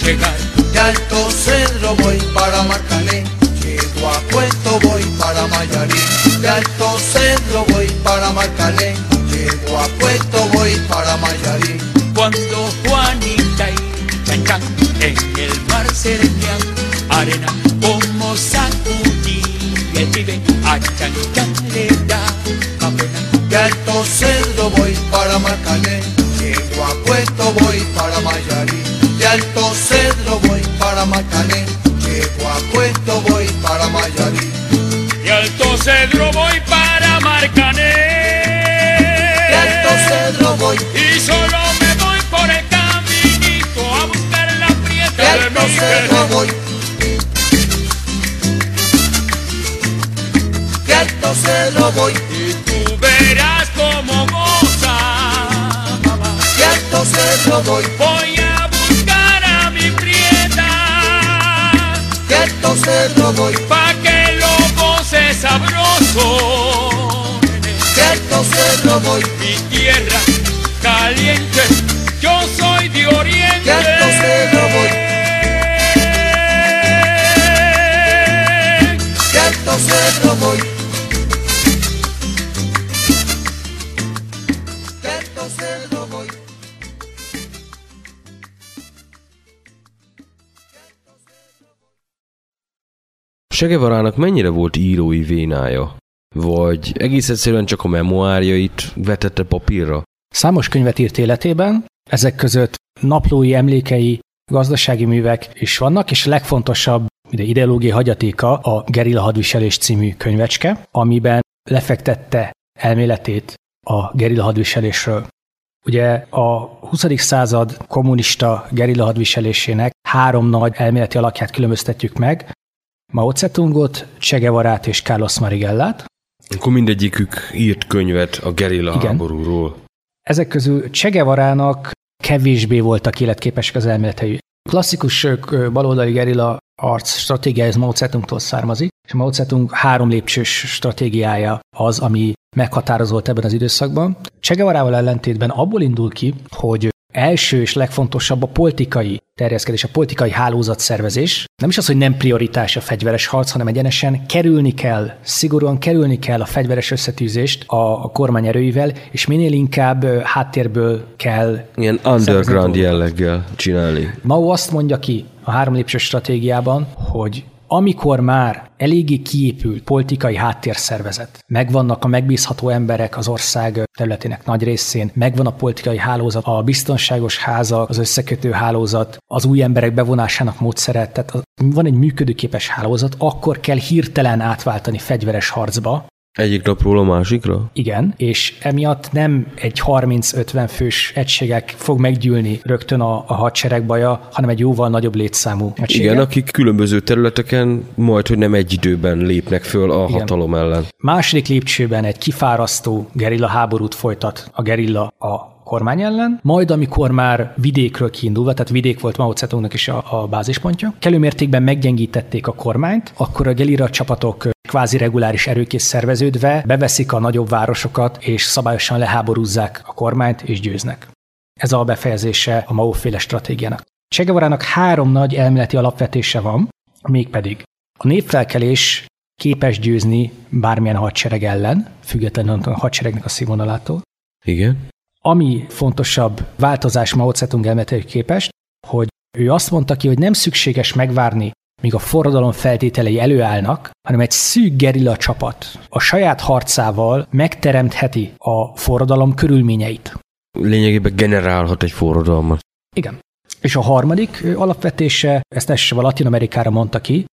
llegar. De Alto Cedro voy para Marcané, llego a Puesto voy para Mayarí. De Alto Cedro voy para Marcané, llego a Puesto voy para Mayarí. De Alto Cedro voy para Marcané, llego a Puesto voy para Mayarí. Y alto cedro voy para Marcané. De Alto Cedro voy, Y solo me voy por el caminito a buscar la de prieta de Alto mi Cedro voy. De Alto Cedro voy, Y tú verás Alto Cedro voy, Voy a buscar a mi prieta de Alto Cedro voy, pa' que lo goce sabroso. nene. de Alto Cedro voy, Mi tierra caliente, yo soy de oriente. de Alto Cedro voy, de Alto Cedro voy. De Segevarának mennyire volt írói vénája? Vagy egész egyszerűen csak a memoárjait vetette papírra? Számos könyvet írt életében, ezek között naplói emlékei, gazdasági művek is vannak, és a legfontosabb ide ideológiai hagyatéka a Gerilla hadviselés című könyvecske, amiben lefektette elméletét a gerilla hadviselésről. Ugye a 20. század kommunista gerilla hadviselésének három nagy elméleti alakját különböztetjük meg, Mao Zedongot, Che Guevarát és Carlos Marigellát. Akkor mindegyikük írt könyvet a gerilla Igen. háborúról. Ezek közül Che Guevarának kevésbé voltak életképesek az elméletei. Klasszikus baloldali gerilla arc stratégiája ez Mao Zedongtól származik, és Mao Zedong három lépcsős stratégiája az, ami meghatározott ebben az időszakban. Che Guevarával ellentétben abból indul ki, hogy első és legfontosabb a politikai terjeszkedés, a politikai hálózatszervezés. Nem is az, hogy nem prioritás a fegyveres harc, hanem egyenesen kerülni kell, szigorúan kerülni kell a fegyveres összetűzést a, a kormány erőivel, és minél inkább háttérből kell Ilyen underground jelleggel csinálni. Mao azt mondja ki a három lépcsős stratégiában, hogy amikor már eléggé kiépült politikai háttérszervezet, megvannak a megbízható emberek az ország területének nagy részén, megvan a politikai hálózat, a biztonságos házak, az összekötő hálózat, az új emberek bevonásának módszere, tehát van egy működőképes hálózat, akkor kell hirtelen átváltani fegyveres harcba, Egyik napról a másikra? Igen, és emiatt nem egy 30-50 fős egységek fog meggyűlni rögtön a, a hadsereg baja, hanem egy jóval nagyobb létszámú egységek. Igen, akik különböző területeken majd, hogy nem egy időben lépnek föl a Igen. hatalom ellen. Második lépcsőben egy kifárasztó gerilla háborút folytat a gerilla a kormány ellen, majd amikor már vidékről kiindulva, tehát vidék volt Mao Zedongnak is a, a bázispontja, kellő mértékben meggyengítették a kormányt, akkor a gerilla csapatok kvázi reguláris erőkész szerveződve beveszik a nagyobb városokat, és szabályosan leháborúzzák a kormányt, és győznek. Ez a befejezése a Mao-féle stratégiának. Che három nagy elméleti alapvetése van, mégpedig a népfelkelés képes győzni bármilyen hadsereg ellen, függetlenül a hadseregnek a színvonalától. Igen. Ami fontosabb változás Mao Zedong elméletéhez képest, hogy ő azt mondta ki, hogy nem szükséges megvárni, míg a forradalom feltételei előállnak, hanem egy szűk gerilla csapat a saját harcával megteremtheti a forradalom körülményeit. Lényegében generálhat egy forradalmat. Igen. És a harmadik alapvetése, ezt elsősorban Latin Amerikára mondta ki,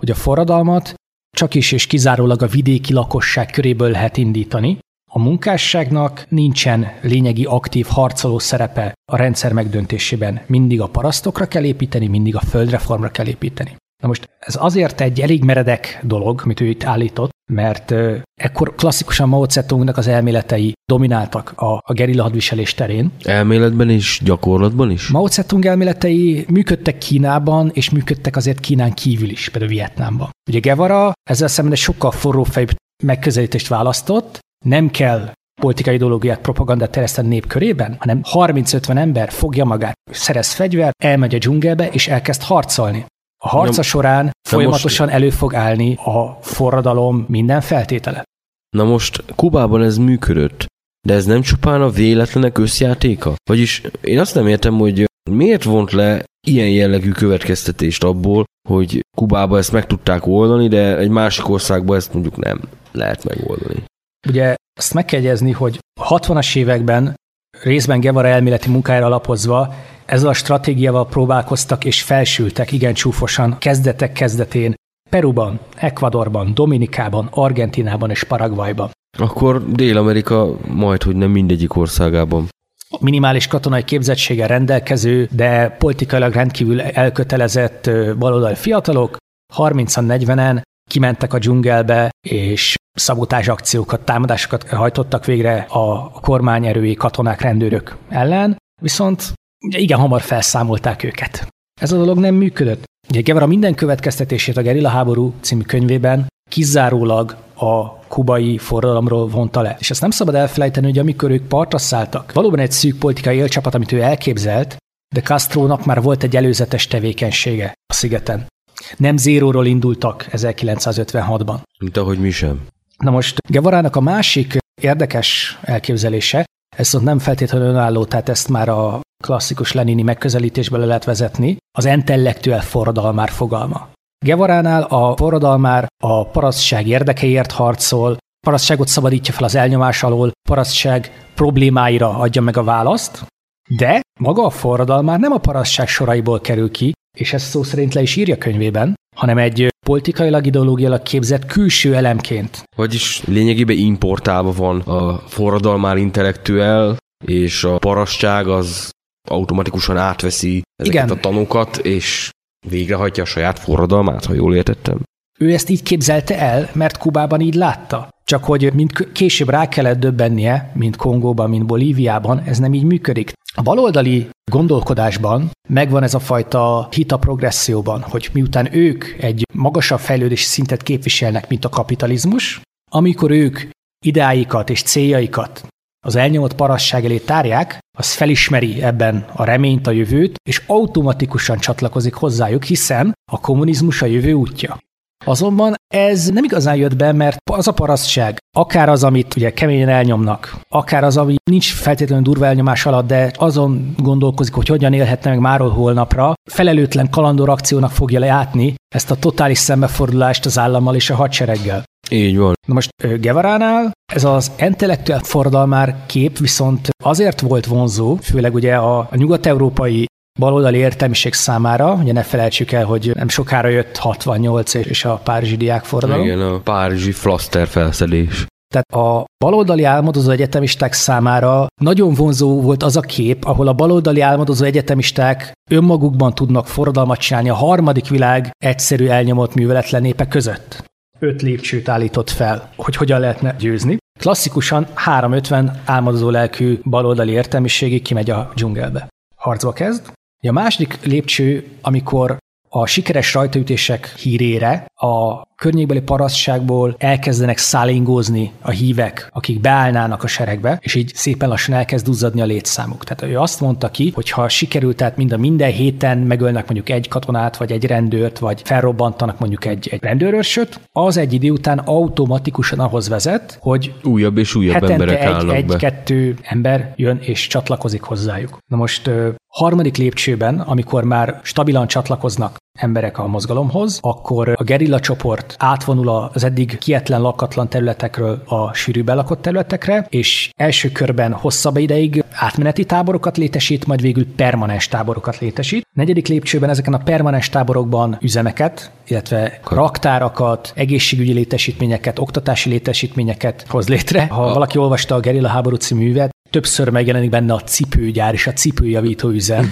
hogy a forradalmat csak is és kizárólag a vidéki lakosság köréből lehet indítani. A munkásságnak nincsen lényegi aktív harcoló szerepe a rendszer megdöntésében. Mindig a parasztokra kell építeni, mindig a földreformra kell építeni. Na most ez azért egy elég meredek dolog, amit ő itt állított, mert ekkor klasszikusan Mao Zedongnak az elméletei domináltak a, a gerilla hadviselés terén. Elméletben is, gyakorlatban is? Mao Zedong elméletei működtek Kínában, és működtek azért Kínán kívül is, például Vietnámban. Ugye Guevara ezzel szemben egy sokkal forrófejűbb megközelítést választott, nem kell politikai ideológiát, propagandát terjeszteni nép körében, hanem 30-50 ember fogja magát, szerez fegyvert, elmegy a dzsungelbe, és elkezd harcolni. A harca Na- során folyamatosan most- elő fog állni a forradalom minden feltétele. Na most Kubában ez működött, de ez nem csupán a véletlenek összjátéka? Vagyis én azt nem értem, hogy miért vont le ilyen jellegű következtetést abból, hogy Kubába ezt meg tudták oldani, de egy másik országban ezt mondjuk nem lehet megoldani. Ugye azt meg kell jegyezni, hogy a 60-as években részben Guevara elméleti munkájára alapozva ezzel a stratégiával próbálkoztak és felsültek igen csúfosan kezdetek kezdetén Peruban, Ecuadorban, Dominikában, Argentinában és Paraguayban. Akkor Dél-Amerika majd, hogy nem mindegyik országában. Minimális katonai képzettséggel rendelkező, de politikailag rendkívül elkötelezett baloldali fiatalok 30-40-en kimentek a dzsungelbe, és szabotás akciókat, támadásokat hajtottak végre a kormányerői katonák, rendőrök ellen, viszont ugye igen hamar felszámolták őket. Ez a dolog nem működött. Ugye Guevara minden következtetését a Gerilla háború című könyvében kizárólag a kubai forradalomról vonta le. És ezt nem szabad elfelejteni, hogy amikor ők partra szálltak, valóban egy szűk politikai élcsapat, amit ő elképzelt, de Castrónak már volt egy előzetes tevékenysége a szigeten. Nem zéróról indultak 1956-ban. Mint ahogy mi sem. Na most Gevarának a másik érdekes elképzelése, ez viszont nem feltétlenül önálló, tehát ezt már a klasszikus lenini megközelítésből le lehet vezetni, az intellektuel forradalmár fogalma. Gevaránál a forradalmár a parasztság érdekeiért harcol, parasztságot szabadítja fel az elnyomás alól, parasztság problémáira adja meg a választ, de maga a forradalmár nem a parasztság soraiból kerül ki, és ezt szó szerint le is írja könyvében, hanem egy politikailag ideológiailag képzett külső elemként. Vagyis lényegében importálva van a forradalmár intellektuel, és a parasság az automatikusan átveszi ezeket Igen. a tanúkat, és végrehajtja a saját forradalmát, ha jól értettem. Ő ezt így képzelte el, mert Kubában így látta. Csak hogy mint később rá kellett döbbennie, mint Kongóban, mint Bolíviában, ez nem így működik. A baloldali gondolkodásban megvan ez a fajta hit a progresszióban, hogy miután ők egy magasabb fejlődési szintet képviselnek, mint a kapitalizmus, amikor ők ideáikat és céljaikat az elnyomott parasság elé tárják, az felismeri ebben a reményt, a jövőt, és automatikusan csatlakozik hozzájuk, hiszen a kommunizmus a jövő útja. Azonban ez nem igazán jött be, mert az a parasztság, akár az, amit ugye keményen elnyomnak, akár az, ami nincs feltétlenül durva elnyomás alatt, de azon gondolkozik, hogy hogyan élhetne meg máról holnapra, felelőtlen kalandor akciónak fogja leátni ezt a totális szembefordulást az állammal és a hadsereggel. Így van. Na most Gevaránál ez az intellektuál forradalmár kép viszont azért volt vonzó, főleg ugye a, a nyugat-európai baloldali értelmiség számára, ugye ne felejtsük el, hogy nem sokára jött 68 és a párizsi diákforradalom. Igen, a párizsi flaster felszedés. Tehát a baloldali álmodozó egyetemisták számára nagyon vonzó volt az a kép, ahol a baloldali álmodozó egyetemisták önmagukban tudnak forradalmat csinálni a harmadik világ egyszerű elnyomott műveletlen népe között. Öt lépcsőt állított fel, hogy hogyan lehetne győzni. Klasszikusan 350 álmodozó lelkű baloldali értelmiségi kimegy a dzsungelbe. Harcba kezd, a második lépcső, amikor a sikeres rajtaütések hírére a környékbeli parasztságból elkezdenek szállingózni a hívek, akik beállnának a seregbe, és így szépen lassan elkezd duzzadni a létszámuk. Tehát ő azt mondta ki, hogy ha sikerült, tehát mind a minden héten megölnek mondjuk egy katonát, vagy egy rendőrt, vagy felrobbantanak mondjuk egy, egy rendőrösöt, az egy idő után automatikusan ahhoz vezet, hogy újabb és újabb emberek egy, állnak egy, be. kettő ember jön és csatlakozik hozzájuk. Na most harmadik lépcsőben, amikor már stabilan csatlakoznak emberek a mozgalomhoz, akkor a gerilla csoport átvonul az eddig kietlen lakatlan területekről a sűrű belakott területekre, és első körben hosszabb ideig átmeneti táborokat létesít, majd végül permanens táborokat létesít. Negyedik lépcsőben ezeken a permanens táborokban üzemeket, illetve raktárakat, egészségügyi létesítményeket, oktatási létesítményeket hoz létre. Ha valaki olvasta a Gerilla háború című művet, többször megjelenik benne a cipőgyár és a cipőjavító üzem.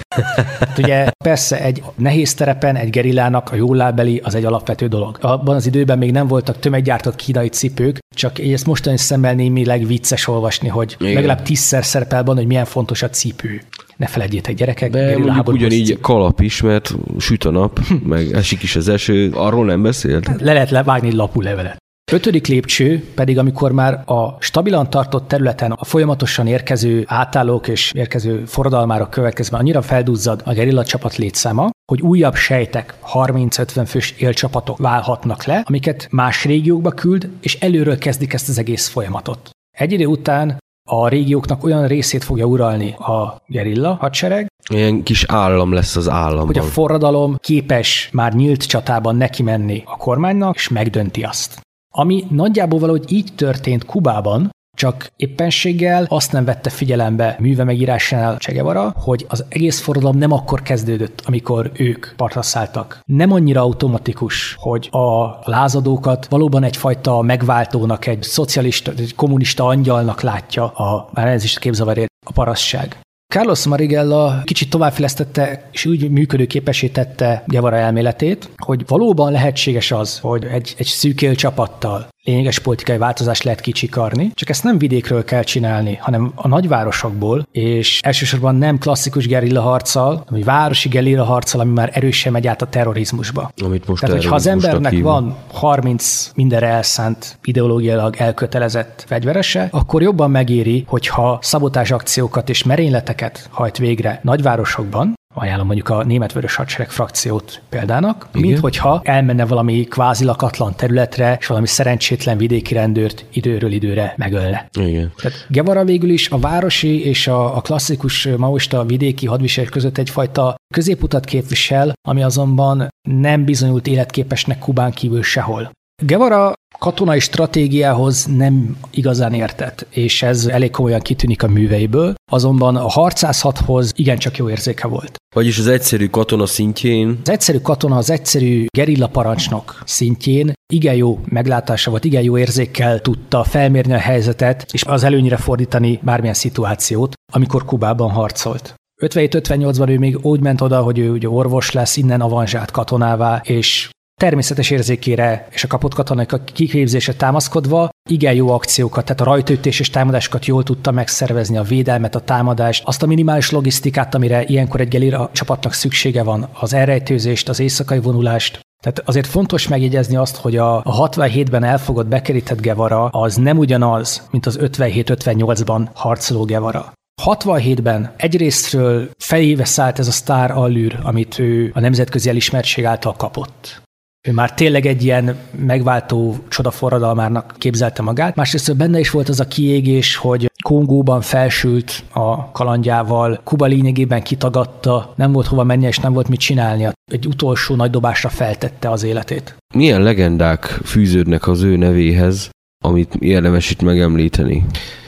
hát ugye persze egy nehéz terepen egy gerillának a jólábeli az egy alapvető dolog. Abban az időben még nem voltak tömeggyártott kínai cipők, csak ezt mostani szemmel némileg vicces olvasni, hogy Igen. legalább tízszer szerepel benne, hogy milyen fontos a cipő. Ne felejtjétek, gyerekek. De ugyanígy cipő. kalap is, mert süt a nap, meg esik is az eső, arról nem beszélt? Le lehet levágni lapulevelet. Ötödik lépcső pedig, amikor már a stabilan tartott területen a folyamatosan érkező átállók és érkező forradalmárok következve annyira feldúzzad a gerilla csapat létszáma, hogy újabb sejtek, 30-50 fős élcsapatok válhatnak le, amiket más régiókba küld, és előről kezdik ezt az egész folyamatot. Egy idő után a régióknak olyan részét fogja uralni a gerilla hadsereg, Ilyen kis állam lesz az állam. Hogy a forradalom képes már nyílt csatában neki menni a kormánynak, és megdönti azt. Ami nagyjából valahogy így történt Kubában, csak éppenséggel azt nem vette figyelembe műve megírásánál Csegevara, hogy az egész forradalom nem akkor kezdődött, amikor ők partra szálltak. Nem annyira automatikus, hogy a lázadókat valóban egyfajta megváltónak, egy szocialista, egy kommunista angyalnak látja a, már ez is képzavarért, a parasztság. Carlos Marigella kicsit továbbfejlesztette és úgy működőképesé tette Guevara elméletét, hogy valóban lehetséges az, hogy egy, egy szűkél csapattal lényeges politikai változást lehet kicsikarni, csak ezt nem vidékről kell csinálni, hanem a nagyvárosokból, és elsősorban nem klasszikus gerilla harccal, egy városi gerilla harccal, ami már erősen megy át a terrorizmusba. Amit most Tehát, hogyha az embernek hívom. van 30 mindenre elszánt, ideológiailag elkötelezett fegyverese, akkor jobban megéri, hogyha szabotás akciókat és merényleteket hajt végre nagyvárosokban, ajánlom mondjuk a német vörös hadsereg frakciót példának, Igen. mint hogyha elmenne valami kvázi lakatlan területre, és valami szerencsétlen vidéki rendőrt időről időre megölne. Igen. Tehát Gevara végül is a városi és a, a klasszikus maoista vidéki hadviselés között egyfajta középutat képvisel, ami azonban nem bizonyult életképesnek Kubán kívül sehol. Gevara katonai stratégiához nem igazán értett, és ez elég komolyan kitűnik a műveiből, azonban a harcászathoz igencsak jó érzéke volt. Vagyis az egyszerű katona szintjén? Az egyszerű katona, az egyszerű gerilla parancsnok szintjén igen jó meglátása volt, igen jó érzékkel tudta felmérni a helyzetet, és az előnyire fordítani bármilyen szituációt, amikor Kubában harcolt. 57-58-ban ő még úgy ment oda, hogy ő ugye orvos lesz, innen avanzsát katonává, és természetes érzékére és a kapott katonak a kiképzése támaszkodva igen jó akciókat, tehát a rajtőtés és támadásokat jól tudta megszervezni, a védelmet, a támadást, azt a minimális logisztikát, amire ilyenkor egy gelira csapatnak szüksége van, az elrejtőzést, az éjszakai vonulást, tehát azért fontos megjegyezni azt, hogy a, a 67-ben elfogott bekerített Gevara az nem ugyanaz, mint az 57-58-ban harcoló Gevara. 67-ben egyrésztről feléve szállt ez a sztár allűr, amit ő a nemzetközi elismertség által kapott. Ő már tényleg egy ilyen megváltó csodaforradalmárnak képzelte magát. Másrészt benne is volt az a kiégés, hogy Kongóban felsült a kalandjával, Kuba lényegében kitagadta, nem volt hova mennie és nem volt mit csinálnia. Egy utolsó nagy dobásra feltette az életét. Milyen legendák fűződnek az ő nevéhez, amit érdemes itt megemlíteni?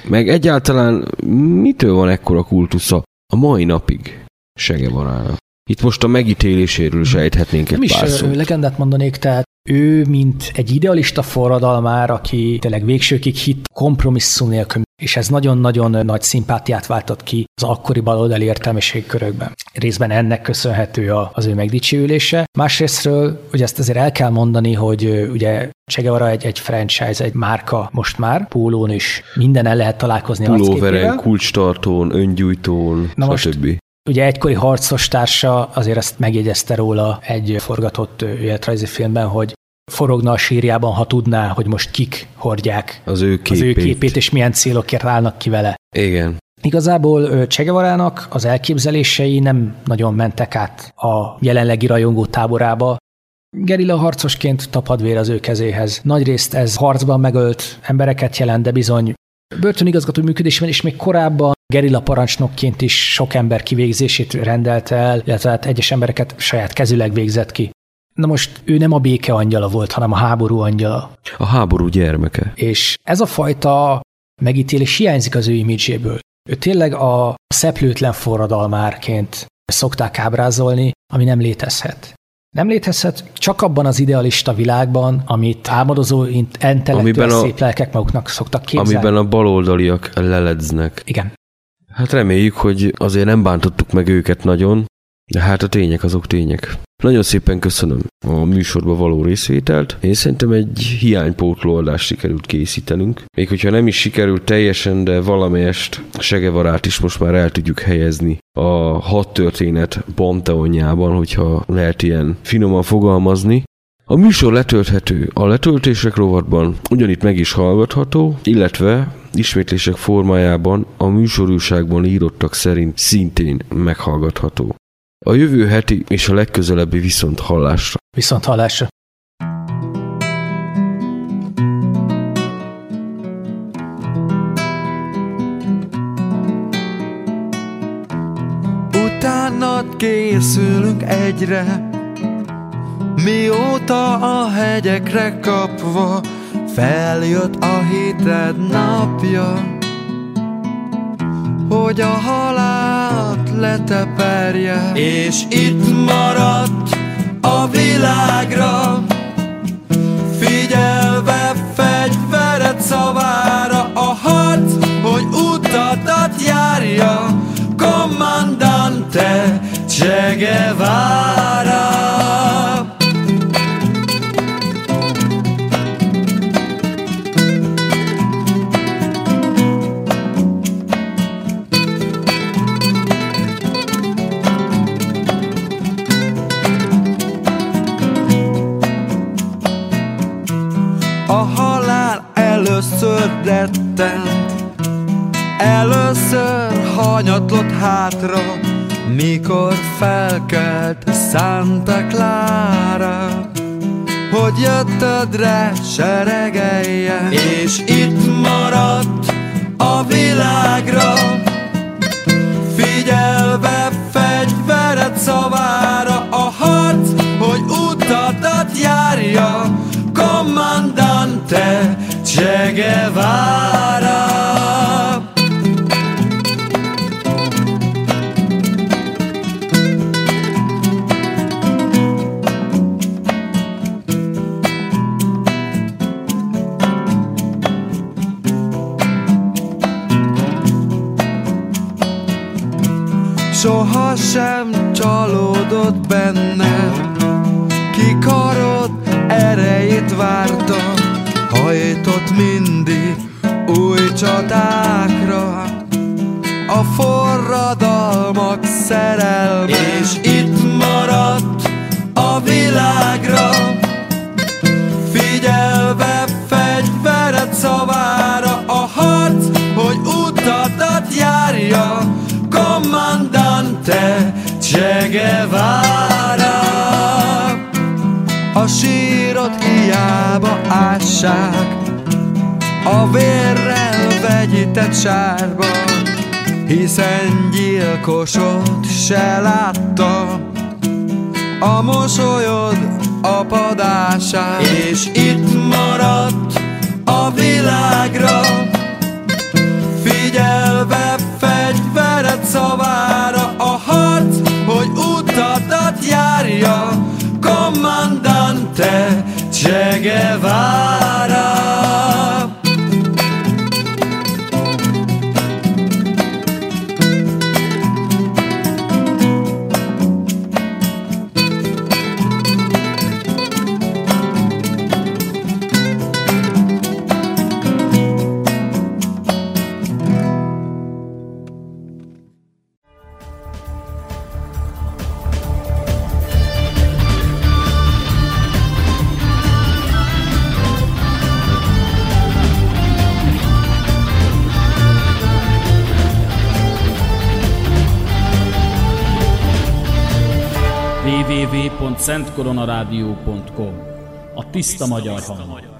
Meg egyáltalán mitől van ekkora kultusza a mai napig Segevarának? Itt most a megítéléséről sejthetnénk egy is pár ö, szót. legendát mondanék, tehát ő, mint egy idealista forradalmár, aki tényleg végsőkig hit kompromisszum nélkül, és ez nagyon-nagyon nagy szimpátiát váltott ki az akkori baloldali értelmiség körökben. Részben ennek köszönhető az ő megdicsőülése. Másrésztről, ugye ezt azért el kell mondani, hogy ugye Che Guevara egy, egy franchise, egy márka most már, pólón is minden el lehet találkozni Pulóveren, kulcstartón, öngyújtón, Na most- stb. Ugye egykori harcos társa azért ezt megjegyezte róla egy forgatott életrajzi filmben, hogy forogna a sírjában, ha tudná, hogy most kik hordják Az ő az ő képét. képét, és milyen célokért állnak ki vele. Igen. Igazából Guevarának az elképzelései nem nagyon mentek át a jelenlegi rajongó táborába. Gerilla harcosként tapad vér az ő kezéhez. Nagyrészt ez harcban megölt embereket jelent, de bizony börtönigazgató működésben is még korábban gerilla parancsnokként is sok ember kivégzését rendelte el, illetve hát egyes embereket saját kezüleg végzett ki. Na most ő nem a béke angyala volt, hanem a háború angyala. A háború gyermeke. És ez a fajta megítélés hiányzik az ő imidzséből. Ő tényleg a szeplőtlen forradalmárként szokták ábrázolni, ami nem létezhet. Nem létezhet csak abban az idealista világban, amit álmodozó, a- szép lelkek maguknak szoktak képzelni. Amiben a baloldaliak leledznek. Igen. Hát reméljük, hogy azért nem bántottuk meg őket nagyon, de hát a tények azok tények. Nagyon szépen köszönöm a műsorba való részvételt. Én szerintem egy hiánypótló adást sikerült készítenünk. Még hogyha nem is sikerült teljesen, de valamelyest Segevarát is most már el tudjuk helyezni a hat történet panteonjában, hogyha lehet ilyen finoman fogalmazni. A műsor letölthető a letöltések rovatban, ugyanitt meg is hallgatható, illetve ismétlések formájában a műsorúságban írottak szerint szintén meghallgatható. A jövő heti és a legközelebbi viszont hallásra. Viszont hallásra. Utánad készülünk egyre Mióta a hegyekre kapva Feljött a hited napja Hogy a halált leteperje. És itt maradt a világra Figyelve fegyvered szavára A harc, hogy utadat járja. Kommandante Che Guevara rettent Először hanyatlott hátra Mikor felkelt Santa Clara Hogy jöttödre seregeljen És itt maradt a világra Figyelve fegyvered szavára A harc, hogy utadat járja Kommandante Che Guevara Soha sem csalódott bennem Ki karod erejét várta Hajtott mindig új csatákra A forradalmak szerelme És itt maradt a világra. Figyelve fegyvered szavára A harc, hogy utadat járja Kommandante Che Guevara A A sírot hiába ássák A vérrel vegyített sárba Hiszen gyilkosot se látta A mosolyod apadását. És itt maradt a világra Figyelve fegyvered szavára A harc, hogy utadat járja Commandante Che Guevara www.szentkoronarádió.com A tiszta magyar hang.